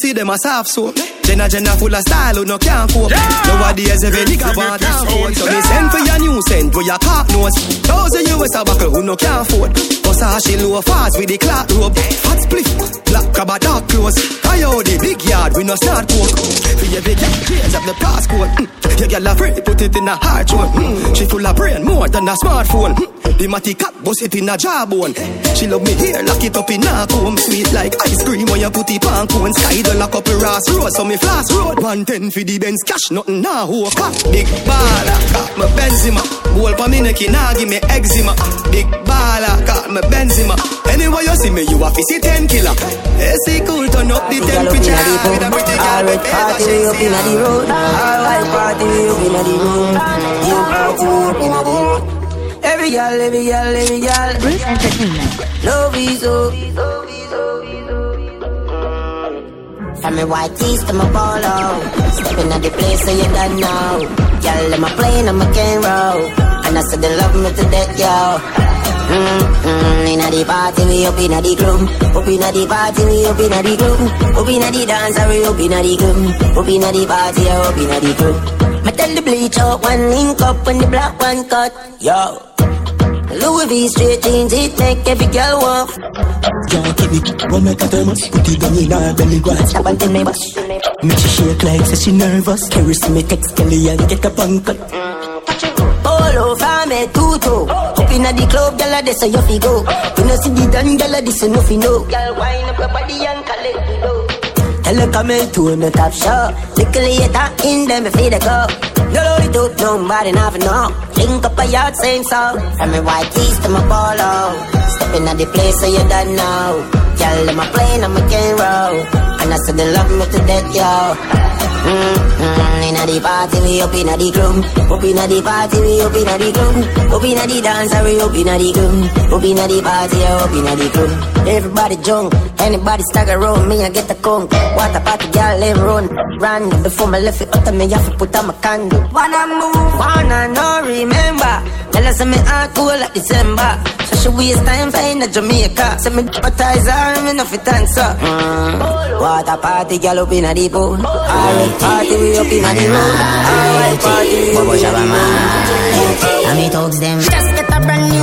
Pussy them a soft soap. Jenna Jenna full of style who no can't cope. Nowadays every nigga want a phone. So me send for your new send for your cock nose. Thousand US a buckle who no can't afford. Cause how she low fast with the clock rope. Hot split, black a dark clothes. I owe the big yard we no start coke. For your big yard, change up the passcode. Mm. Your girl afraid, put it in a hard throat. Mm. She full of brain more than a smartphone. Mm. The matty cap bust it in a jawbone. She love me here, lock it up in a comb. Sweet like ice cream when you put it on cone. Sky the lock up a Ross Road, so me flash road. One ten for the Benz cash, nothing now. Who cock big baller, got my Benzema. Goal for me neck, nah give me eczema. Big baller, got my Benzema. Anyway you see me, you a fi see ten killer. AC cool, turn up the temperature. With a pretty girl, Alright, party we up inna the road. Alright, party we up inna the road. You party we up inna the road. Every girl, every girl, every girl. Bruce Entertainment. Love is up. From me white tees to my polo. Stepping at the place so you don't know. Girl, I'm a plane, I'm a can roll And I said they love me to death, yo. Mm-hmm. Inna the party, we up inna the club. Up inna the party, we up inna the club. Up inna the dance, we up inna the club. Up inna the party, up inna the club. Me tell the bleach out one link up when the black one cut. Yo Louis V straight jeans, it make every girl want. Can't keep it, one make a thermos Put it down in her belly grass Stop and tell me boss. Make she shake like say she nervous. Carry me text Kelly and get a bank Polo from a tutu. Up inna the club, gyal a this so you fi go. You know see the done, gyal a this you know fi know. Gyal wine up your body and collect the dough Tell her come in to the top shop Little later in them if they go No it up, nobody never know Link up a yard, same song From my white tees to my polo Stepping at the place so you don't know Gyal, I'm a plane, I'm a can roll And I said they love me to death, yo Mm-hmm. Inna the party, we up inna the club. Up inna the party, we up inna the club. Up inna the dance, we up inna the club. Up inna the party, up inna the club. Everybody drunk, anybody stagger around me, I get the conk. What a party, girl, let run. Run before my left foot out me, have to put on my candle. Wanna move, wanna no remember. Tell us me heart cool like December. So she waste time flying to Jamaica. So me baptize her, me no fit answer. Mm. What a party, girl, up inna the pool. Alright, party, we up inna the road. Alright, party, we up inna the road. And me talks them. Just get a brand new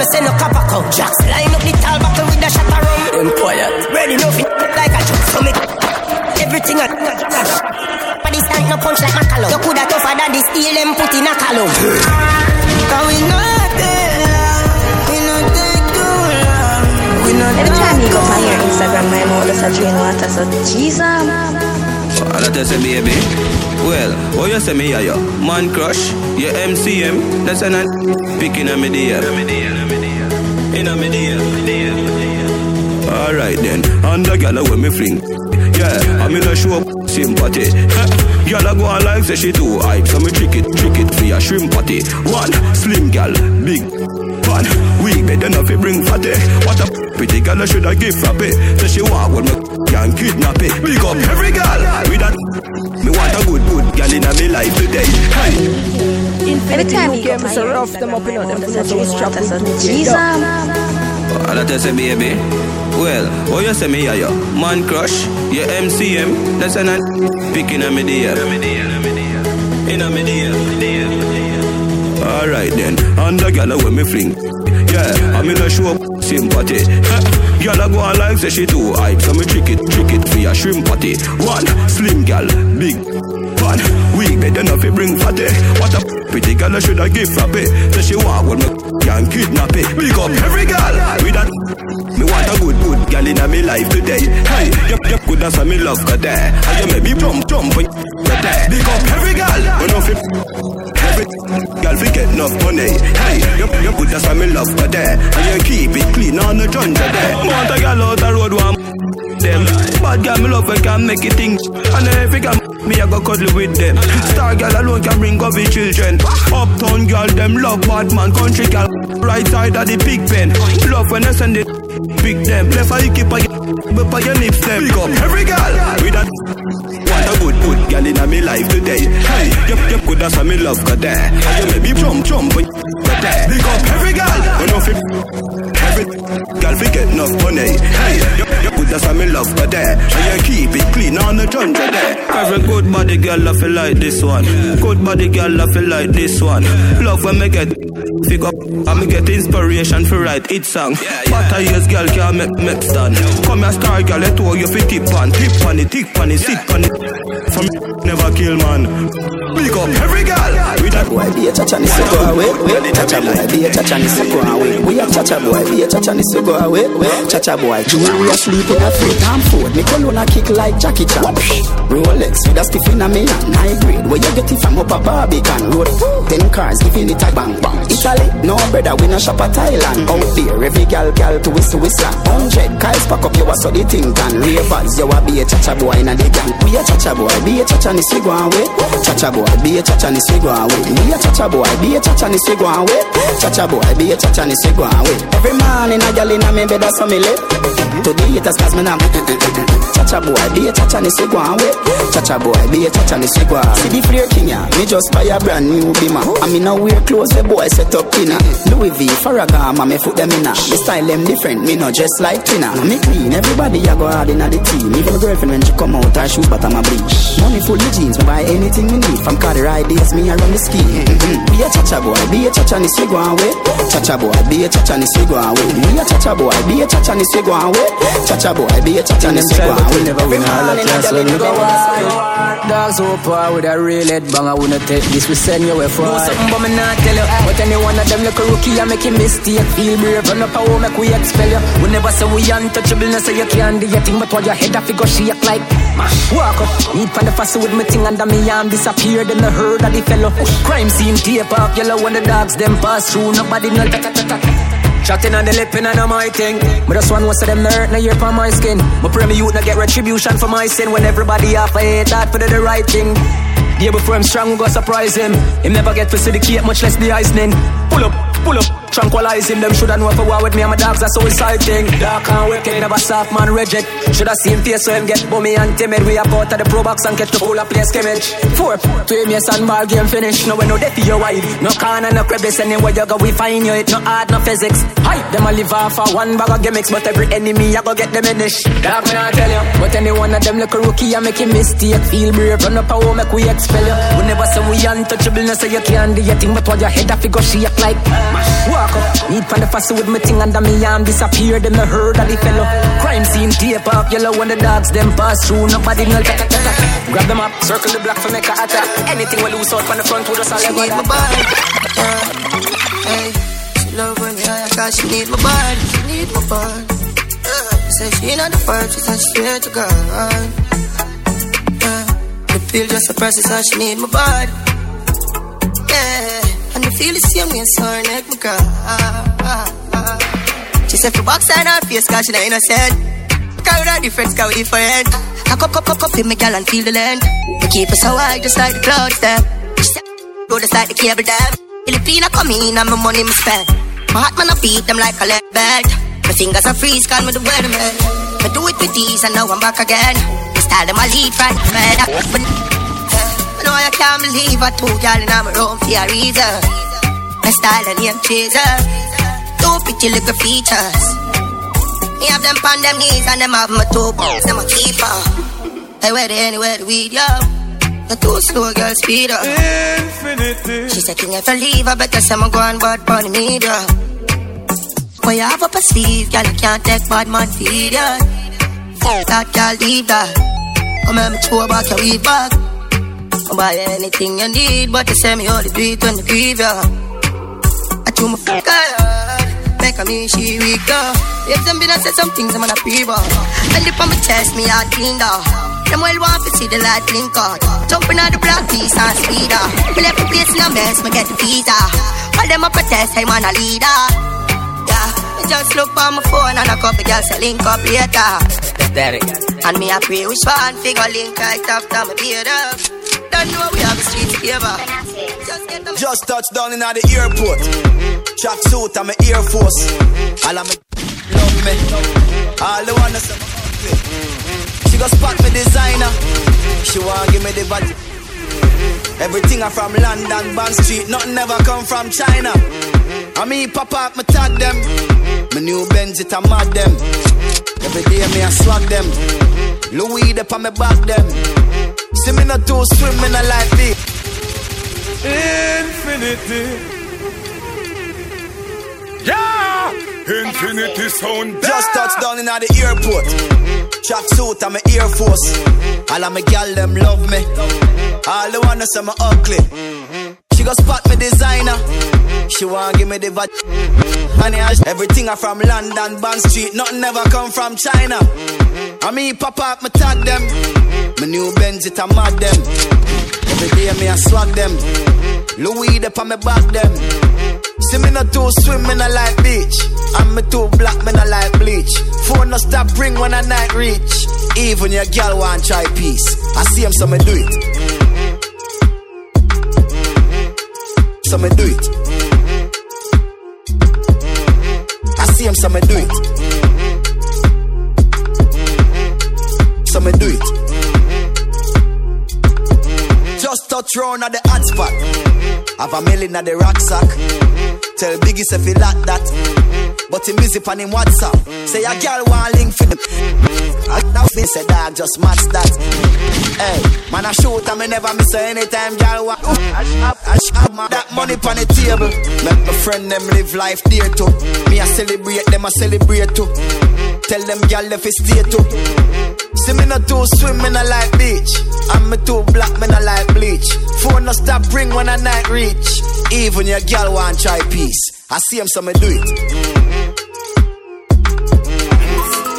me say no copper come Jacks line up the tall buckle with the shot around Them quiet Ready no fit like a joke So me Everything I But this tank no punch like Macalum You coulda tougher than the steel them put in a column. Cause we not take We not take too long. We not Every time you go on your Instagram, my mom just a drain water, so Jesus. All that I say, baby. Well, what you say me here, yo? Man crush, your MCM, that's an picking on me DM. In a me DM. Alright then, and the gal uh, when me fling. Yeah, I'm in a show sympathy. Gal a go on like say she too hype, so me trick it, trick it for your shrimp patty. One slim gal, big one. We better not fi bring fatty. What a pretty gal I should have give frappe. So she walk with me can kidnap it. Big up every gal with that. Me want a good good gal in me life today. Hey. Every time you go Game so rough, them up in Instagram, them my for a no strap water, so with two Jesus. All that I say, baby. Well, what you say me here, yo? Man crush, your MCM, that's an picking on me DM. In a media. Alright then, and the gal when me fling. Yeah, I'm in a show sympathy. Girl, I go on like say she too hype, so me trick it, trick it for your shrimp party. One slim gal, big pan, weak, better not fi bring fatty. What a pretty I should I give a pay. So she want what me can kidnap it. Big up every gal with that. Me want a good, good gal in me life today. Hey, you, you good as me love got there. And you make me jump, jump when you there. Big up every gal, you gal fi get enough money. Hey, you, you good as me love ka there. And you keep it clean on the jungle there. Want a gal out the road one them. Bad girl, me love when can make it think. And if you can me, I go cuddle with them. Star girl alone can bring up his children. Uptown girl, them love bad man. Country girl, right side of the big pen. Love when I send it. Big them, left eye keep a but by your lips them. Big up every girl with that. Want a good, good girl in me life today. Hey, you, you good as me love ka there. And you maybe jump, jump when you there. Big up every girl. You know fi every girl fi get enough money. Hey, you, you good as me love ka there. And you keep it clean on the jungle there. Every good body girl I feel like this one. Good body girl I feel like this one. Love when me get figure up and me get inspiration for write it song. But a years girl can't make me stand. Come here star girl, let all you fi tip on, tip on it, tip on it, sit on it. From never kill man. Big up every girl with that boy be a chacha ni so go away. Chacha boy be a chacha ni go away. We a chacha boy be a chacha ni go away. Chacha boy, jewelry asleep in a free time food. Me cologne a kick like Jackie Chan. Rolex with a stiff in me hand. High grade, where you get it from up a Barbican road. Ten cars giving it a bang bang. Italy, no brother, we no shop at Thailand. Out there, every gal gal to whistle whistle. Hundred cars pack up your so the thing can. Ravers, you a be a chacha boy in a the gang. We a chacha boy, be a chacha ni so go away. Chacha boy, be a chacha ni so go away. We a chacha boy, be a chacha ni so go away. Chacha boy, be a chacha ni so go away. Every man in a gal in a me bed, how me live. To haters, cause me now. Chacha boy, be a chacha ni go away. Chacha boy, be a chacha ni away. See the flare king ya, me just buy a brand new bima. I mean now wear clothes, the boy set up dinner. Louis V, Ferragamo, me foot them in. Me style them different, me no just like Tina. Me clean, everybody I go hard in the team. Even girlfriend when she come out, her shoes but I'm a bleach. Money full of jeans, me buy anything me need. From car the ride days, me I run the ski. Mm-hmm. Be a chacha boy, be a chacha ni si go away. Chacha boy, be a chacha ni si go away. Be a chacha boy, be a chacha ni si go away. Chacha boy, be a chacha ni si go away. Never win all the chance when we go wild. Dogs so poor with a real head bang. I wanna take this, we send you away for Do something but me not tell you But any one of them look a rookie and make a mistake Feel brave, run up a home, make we expel you. We never say we untouchable, no say you can't do your thing But while your head off, you go shake like Mash, walk up Need for the fuss with me thing under me arm disappear Then I heard of the fellow. Crime scene tape off yellow when the dogs them pass through. Nobody know ta ta ta ta Chatting on the lip and I my thing. But just one was of them hurt, now you're on my skin. But pray me youth not get retribution for my sin. When everybody off I hate that for the, right thing. Day before him strong, we go surprise him. Him never get to see the cake, much less the icing. Pull up, pull up, tranquilize him. Them shoulda know for war with me and my dogs, that's so exciting. Dark and wicked, never soft man reject. Shoulda seen face so him get bummy and timid. We up out of the pro box and catch the full of place scrimmage. Four, to him and ball game finish. No we no deaf your wide, no corner, no crevice. Anywhere you go, we find you. It no hard, no physics. Hype them a live off of one bag of gimmicks, but every enemy I go get them finish. Dark me not tell you, but any one of them look a rookie and make a mistake. Feel brave, run up a home, make we expel you. We never say we untouchable, no say you can't do your thing, but while your head off, you go shake like Walk up, need from the fussy with me thing under me arm disappear, then I heard of the fellow. Crime scene tape off yellow when the dogs them pass through, nobody know ta ta ta ta. Grab them up, circle the block for make a attack. Anything we lose out from the front, we just all She need my body. Yeah. Hey, she love when me high, cause she need my body. She need my body. Yeah. Say she not the first, she said she swear to God. Yeah. The pill just suppresses how she need my body. Feel the same way, so her neck, my girl. She said for box and her face, cause she not innocent. Carry that difference, cause we different. I cup, cup, cup, cup in my gal and feel the land. We keep us so high, just like the clouds, them. She said, go just like the cable dam. Filipina come in and my money me spend. My heart man I beat them like a lead belt. My fingers are freeze, call me the weatherman. I do it with these and now I'm back again. The style them I lead the man. I know I can't believe I two y'all in my room for a reason. My style and name chaser. Two pretty little features. Me have them on them knees and them have my two bones, them a keeper. Hey, where they anywhere the weed, yo. You're too slow, girl, speed up. Infinity. She said, King, if I leave, I better say I'm going bad for the media. Boy, you have up a sleeve, girl, you can't take bad man feed. Fuck that, girl, leave that. Come here, me throw back your weed back. Buy anything you need, but you say me all the beat when the grieve ya. Do my fuck make a me she weak up. If them been I said some things, I'm gonna pre-ball. And if I'm test me, I clean down. Them well want to see the light blink out. Jumping on the block, piece and speed up. Me left the place in a mess, me get the visa. All them a protest, I'm on a leader. Yeah, me just look on my phone and a couple girls say link up later. Static. And me a pray which one figure link right after me beard up. Don't know we have a street favor. Just. Just touched down in the airport. Track suit and my Air Force. All of me love me. All the say me She go spot me designer. She want give me the body. Everything I from London, Bond Street, nothing ever come from China. I me pop up, me tag them. My new Benz, it a mad them. Every day me I swag them. Louis, they on me back them. See me not too swim, me not like this. Infinity. Yeah! Infinity sound. Just touched down in at the airport. Track suit and my Air Force. All of my gal them love me. All the wanna say me ugly. She go spot me designer. She want give me the vat. Everything I from London, Bond Street. Nothing ever come from China. I me pop up, me tag them. My new Benz, it a mad them. Every day me I swag them. Louis, they on me back them. See me not too swim, me not like beach. And me too black, me not like bleach. Phone no stop ring when I night reach. Even your girl want try peace. I see him, so me do it. So me do it. I see him, so me do it. So me do it. Just touch round at the hot spot. Have a million at the rucksack. Tell Biggie say fi lock that. But him busy on him WhatsApp. Say a girl want link for them. I now fi say dog just match that. Hey, man I shoot and me never miss anytime girl want. I shop, I shop that money on the table. Make my friend them live life dear too. Me I celebrate them I celebrate too. Tell them girl if it stay too. See me not too swim, me not like beach. And me too black, me not like bleach. Phone no stop ring when I night reach. Even your girl want try peace. I see him, so me do it.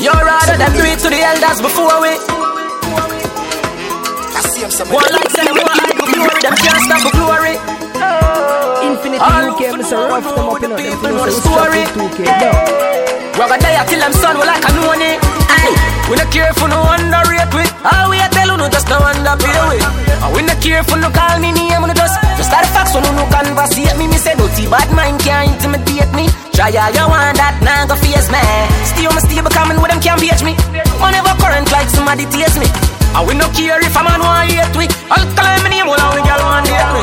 You rather them do it to the elders before we. I see him, so me One like say them want hide glory, them can't stop the glory. Infinity All UK, Mr. Rough, them up in them people know the for story. 2K. No. Rubber die till them son we like a noni. Aye, we no care for no underrate we. All we a tell Try all you want that now go face me. On me stay becoming with them can't beat me. Man never current like somebody taste me. And we no care if a man want hate we. I'll call me name while we girl want date me.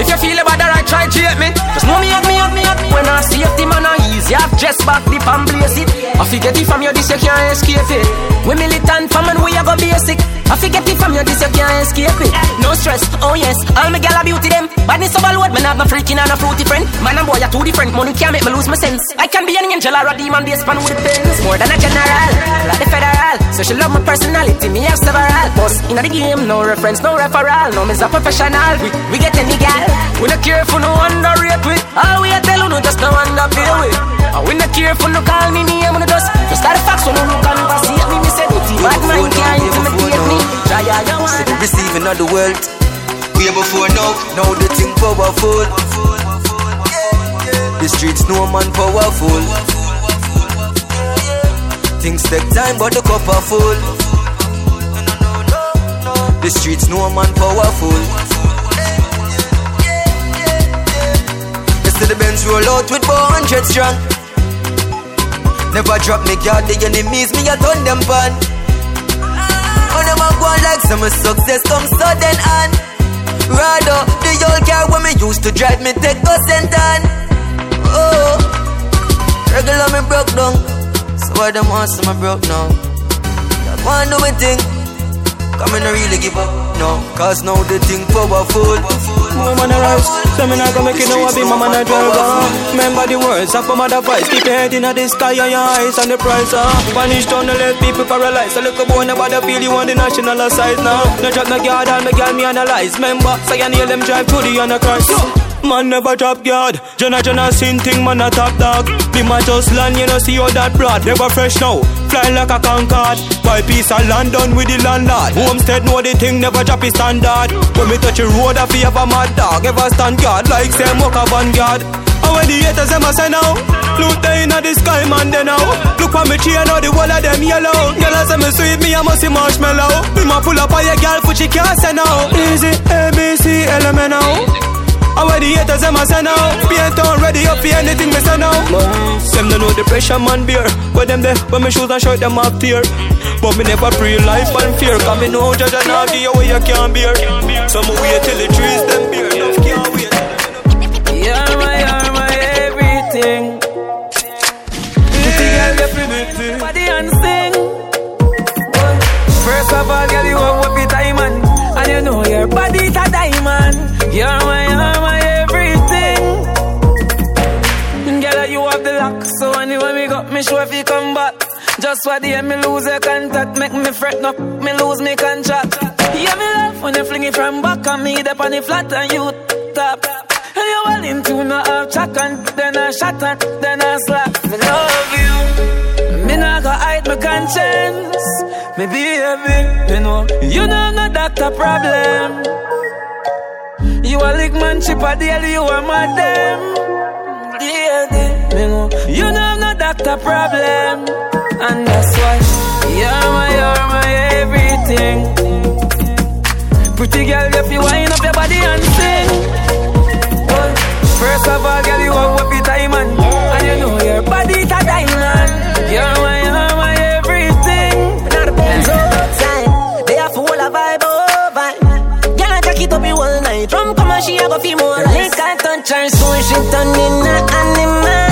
If you feel about that, right, try cheat me. Just know me hug me hug me hug me. When I see it, man, I easy. I've just back the and blaze it. I forget it from you, this you can't escape it. We militant from and we a go basic. I forget it from you, this you can't escape it. No stress, oh yes, all my gal a beauty them. Badness overload, man, have no freaking and a fruity friend. Man and boy are two different, money can't make me lose my sense. I can be an angel or a demon, based on who depends. More than a general, like the federal. So she love my personality, me have several. Boss in the game, no reference, no referral. No, me's a professional. We, we get any gal. We no care for no underrate we. All we a tell you no just no underpay we. And we no care for no call me name, no just just start the facts when you look and conversate me. Me say dirty bad mind can't intimidate me. Try all you want. The receiving of the wealth. Way before now, now the thing powerful. The streets no man powerful. Things take time, but the cup are full. The streets no man powerful. Yesterday the Benz roll out with 400 strong. Never drop me guard, the enemies me a turn them pan. Oh, them a go on like some success come sudden and Rather, the old car when me used to drive me take a sentan Oh, regular me broke down. So why them want some I broke now That one do me thing. Come in, I really give up No, cause now the thing powerful. Woman arise, so me not gonna make it no be my man a driver. Remember the words of my mother voice. Keep your head in the sky and your eyes on the price. Uh. Punish down the let people paralyze. A little boy nobody feel you on the national size now. No drop no guard and me girl me analyze. Remember, say so you nail them drive to the Antichrist. Man never drop guard. Jenna Jenna sin thing, man a top dog. Be my just land, you know see all that broad. Never fresh now, fly like a Concorde. Buy piece of land done with the landlord. Homestead know the thing, never drop his standard. When me touch a road, I feel a mad dog. Ever stand guard like same walk a vanguard. And when the haters them a say now, look they inna the sky man they now. Look for me chain now the whole of them yellow. Girl I say me sweet me I must see marshmallow. Me ma pull up on your girl for she can't say now. Easy A B C L M N now. Wear the haters them a say now Paint on ready up for anything me say now Them don't know the pressure man bear. But them there when me shoes and shirt them off tear. But me never pre life and fear. Cause me know judge and give you way you can't bear. So me wait till the trees them bear. You're my, you're my everything. Body and sing. First of all, girl, you have And you know your body's a diamond You're my, you're my everything. Girl, you have the lock So anyway, me got me sure if you come back. Just for the me lose your contact Make me fret up, me lose me contract. Yeah, me love when you fling it from back And me up on the flat and you top And you well into no half chat And then I shot and then I slap. Me love you. Me not gonna hide my conscience. Me baby, you know You know I'm not doctor problem You a lick man chip a deal You my them. Yeah, you know I'm not doctor problem. And that's why You're my, you're my everything. Pretty girl, if you wind up your body and sing. First of all, girl, you have be diamond. And you know your body's a diamond. You're my Drum come and she a go feel more. I touch her, so she turn in a animal.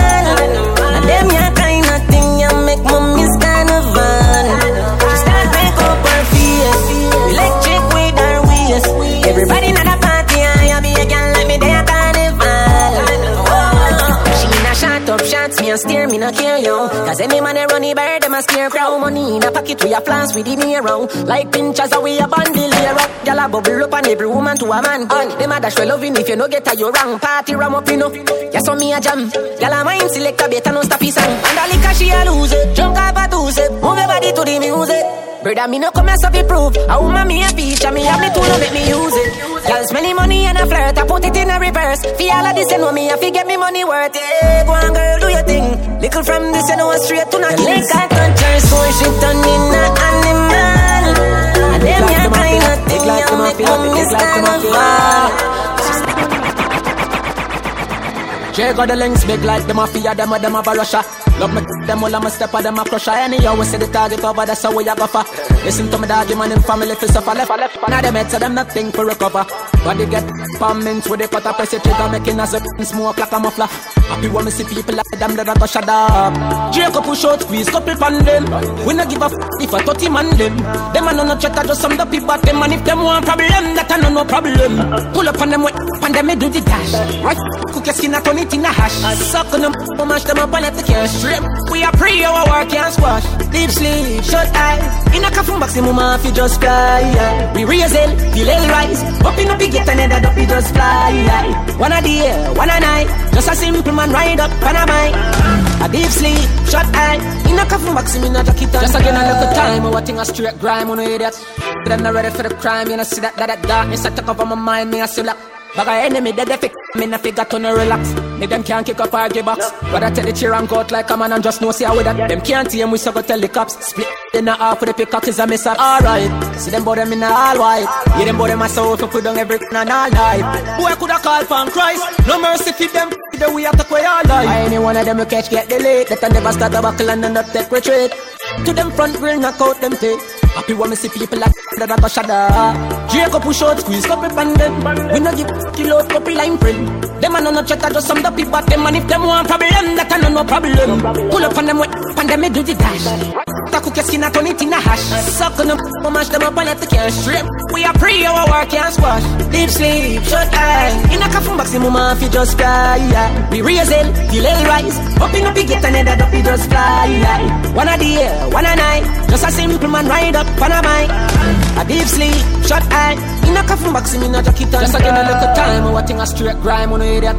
Up shots, me a steer, me no care yo. Cause any man a run the bird, them a scare crow. Money in a pocket, we a flans with the nero. Like pinchers, we a bundle here up. Gyal a bubble up on every woman to a man. On them a dash well loving if you no get a you wrong. Party ram up, you know. Yeah, so me a jam. Gyal a mind select a better no stop his song. And a liquor she a lose it. Drunk off a two. Move your body to the music. Brother, me no come as if it prove. A woman me a feature, me have me tool, no make me use it. Girl, smelly money and a flirt, I put it in a reverse. Feel all of this, you know me, I fi get me money worth. Yeah, go on, girl, do your thing. Little from this, you know, straight to nothing. Lick I touch her, so she turn in a animal. And them ya kind of thing, you make me stand a Jay got the links big like the mafia, them a them a Russia. Love me, them all I'm a step of them I crush crusher. Anyhow, we see the target over, that's how we a go for. Listen to me, doggy man, in family, fi suffer left, left. Now them heads, so them nothing for recover. Body get pumped with the cutter, press it trigger, making us a smoke like a muffler. Happy when me see people like them that I go shut up. Jacob push out, squeeze, couple pan them. We not give a f if touch him and them. Them a no no chat, just some the people at them. And if them want problem, that I no no problem. Pull up on them, wait, on them, me do the dash. Right, cook your skin, I turn it in a hash. Suck on them, mash them up and let the cash strip. We are pre our oh, work can't squash. Deep sleep, shut eyes. In a coffin maximum off, you just. Yeah. We raise it, feel it rise. Up in a big get another up, you just fly. One a day, one a night. Just a simple man ride up on a bike. A deep sleep, shut eye. In a coffin maximum, a jacket on. Just again, a little time. Oh, what thing a straight grime on idiot. Them not ready for the crime. You know, see that, that, that darkness. I took over my mind, me, I see that. Bag a enemy dead they fix Me na figure to no relax. Me them can't kick up our give box But I tell the chair and out like a man and just know see how with that Them can't tame we so go tell the cops. Split in a half with the pickaxe is a miss up Alright. See them bout them in a all white. Yeah them bout them a soul for put down every and all night. Who I coulda call from Christ? No mercy for them. The way attack way all night Any one of them you catch get delayed? That I never start a buckle and up take retreat. To them front grill knock out them teeth. Happy when me see people like that I go up Jacob push out squeeze couple pan them We no give kill out couple line friend Them a no no chat just some the people at them And if them want problem that I no no problem Pull up on them with pan them me do the dash butter cook your skin and turn it in a hash. Suck on them, mash them up and let the cash strip. We are pre our work and squash. Deep sleep, shut eye. In a coffin box, mama, if you just cry. Yeah. We raise it, delay rise. Up in a big gate and head up, you just fly. Yeah. One a day, one a night. Just a simple man ride up on a bike. A deep sleep, shut eye. In a coffin box, me not jacket Just again a little time, what thing a straight grime on idiot.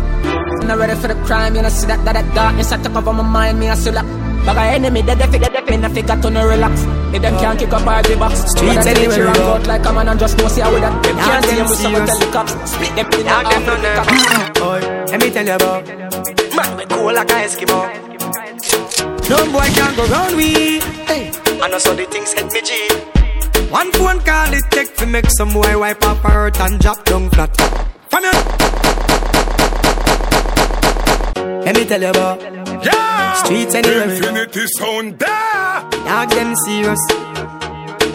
Not ready for the crime, you know see that that, that darkness I take over my mind, me I see that. But I enemy dead if it dead me I figure to no relax. If them can't kick up the box, Streets we go. out like a man and just go see how we that. Them can't see them him with someone tell the cops. Split them in half them with the no cops. Boy, let me tell you about Man, we cool like a Eskimo No boy can go round we hey. I know so the things hit me G One phone call it take to make some boy wipe up her hurt and drop down flat From your Let me tell you about Yeah. Streets anywhere we. Infinity sound there. Dog them serious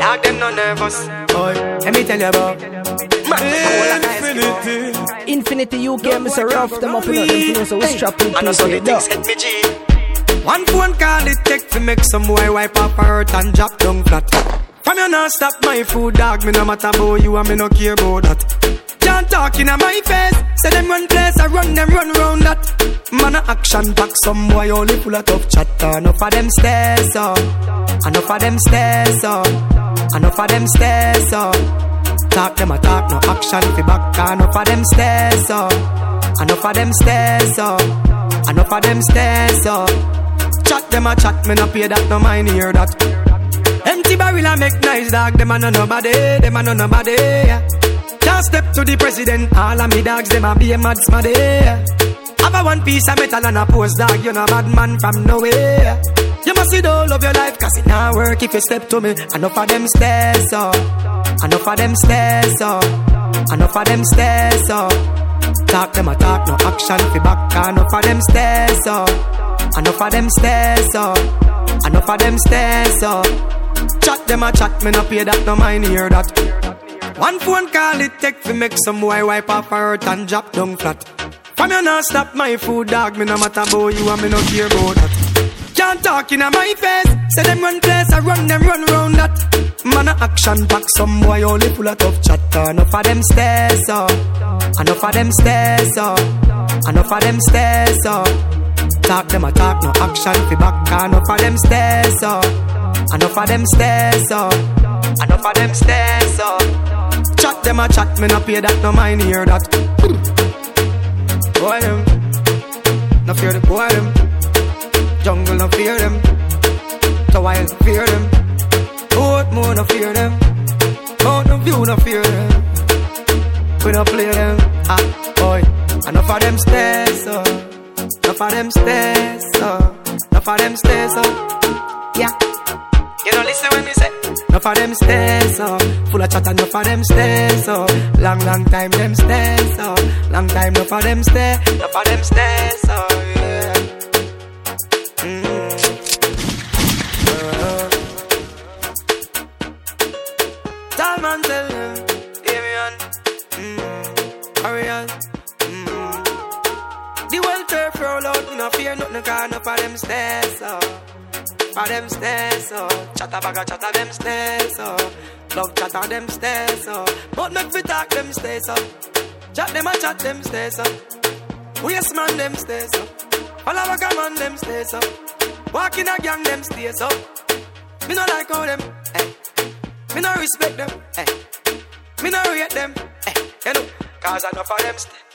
Dog them no nervous Boy, let me tell you about Man, we cool like a Eskimo Infinity UK, Mr. Rough, them up in them, you know, so we strap with I know so the 2K, things dog. hit me G One phone call it take to make some boy wipe up her hurt and drop down flat From you not stop my food dog? Me no matter about you and me no care about that. Can't talk in my face. Say them run place I run them run round that. Man a action back some boy only full of tough chatter Enough of them stairs up Enough of them stairs up Enough of them stairs up Talk them a talk, no action fi back. Enough of them stairs up Enough of them stairs up Enough of them stairs up Chat them a chat, me no pay that, no mind hear that Empty barrel a make nice dog, them a no nobody, them a no nobody. Can't step to the president, all of me dogs, them a be a mad smaddy. Have a one piece of metal and a post dog, you know bad man from nowhere. You must see the whole of your life, cause it not work if you step to me. Enough of them stairs up, enough of them stairs up Enough of them stairs up Talk them a talk, no action fi back. Enough of them stairs up Enough of them stairs up Enough of them stairs up Chat them a chat, me no pay that, no mind hear that. One phone call it take fi make some boy wipe off her hurt and drop down flat. From you not stop my food dog, me no matter about you and me no care about that. Can't talk in my face, say them run place, I run them run round that. Man a action pack, some boy only full of tough chatter Enough of them stairs up, enough of them stairs up Enough of them stairs up Talk them a talk, no action fi back. Enough of them stairs up Enough of them stairs up Enough of them stairs up Chat them a chat, me no pay that, no mind hear that. Boy them. No fear the boy them. Jungle no fear them. The wild fear them. Boat more no fear them. Mountain view no fear them. We no play them. Ah, boy. Enough of them stairs up Enough of them stairs up Enough of them stairs up Yeah You don't listen when me say Enough of them stairs up Full of chat and enough of them stairs up Long, long time them stairs up Long time enough of them stairs Enough of them stairs up Yeah Mm. Uh. Tall man tell you Damian mm. Ariel mm. The welfare roll out, me no fear nothing, cause enough of them stairs, so. For them stairs, so. Chatter bag a chatter them stairs, so. Love chatter them stairs, so. But make we talk them stairs, so. Chat them a chat them stairs, so. Waste man them stairs, so. All come on them stairs, so. Walk in a gang them stairs, so. Me no like how them, eh. Me no respect them, eh. Me no rate them, eh. You know, cause enough of them stairs.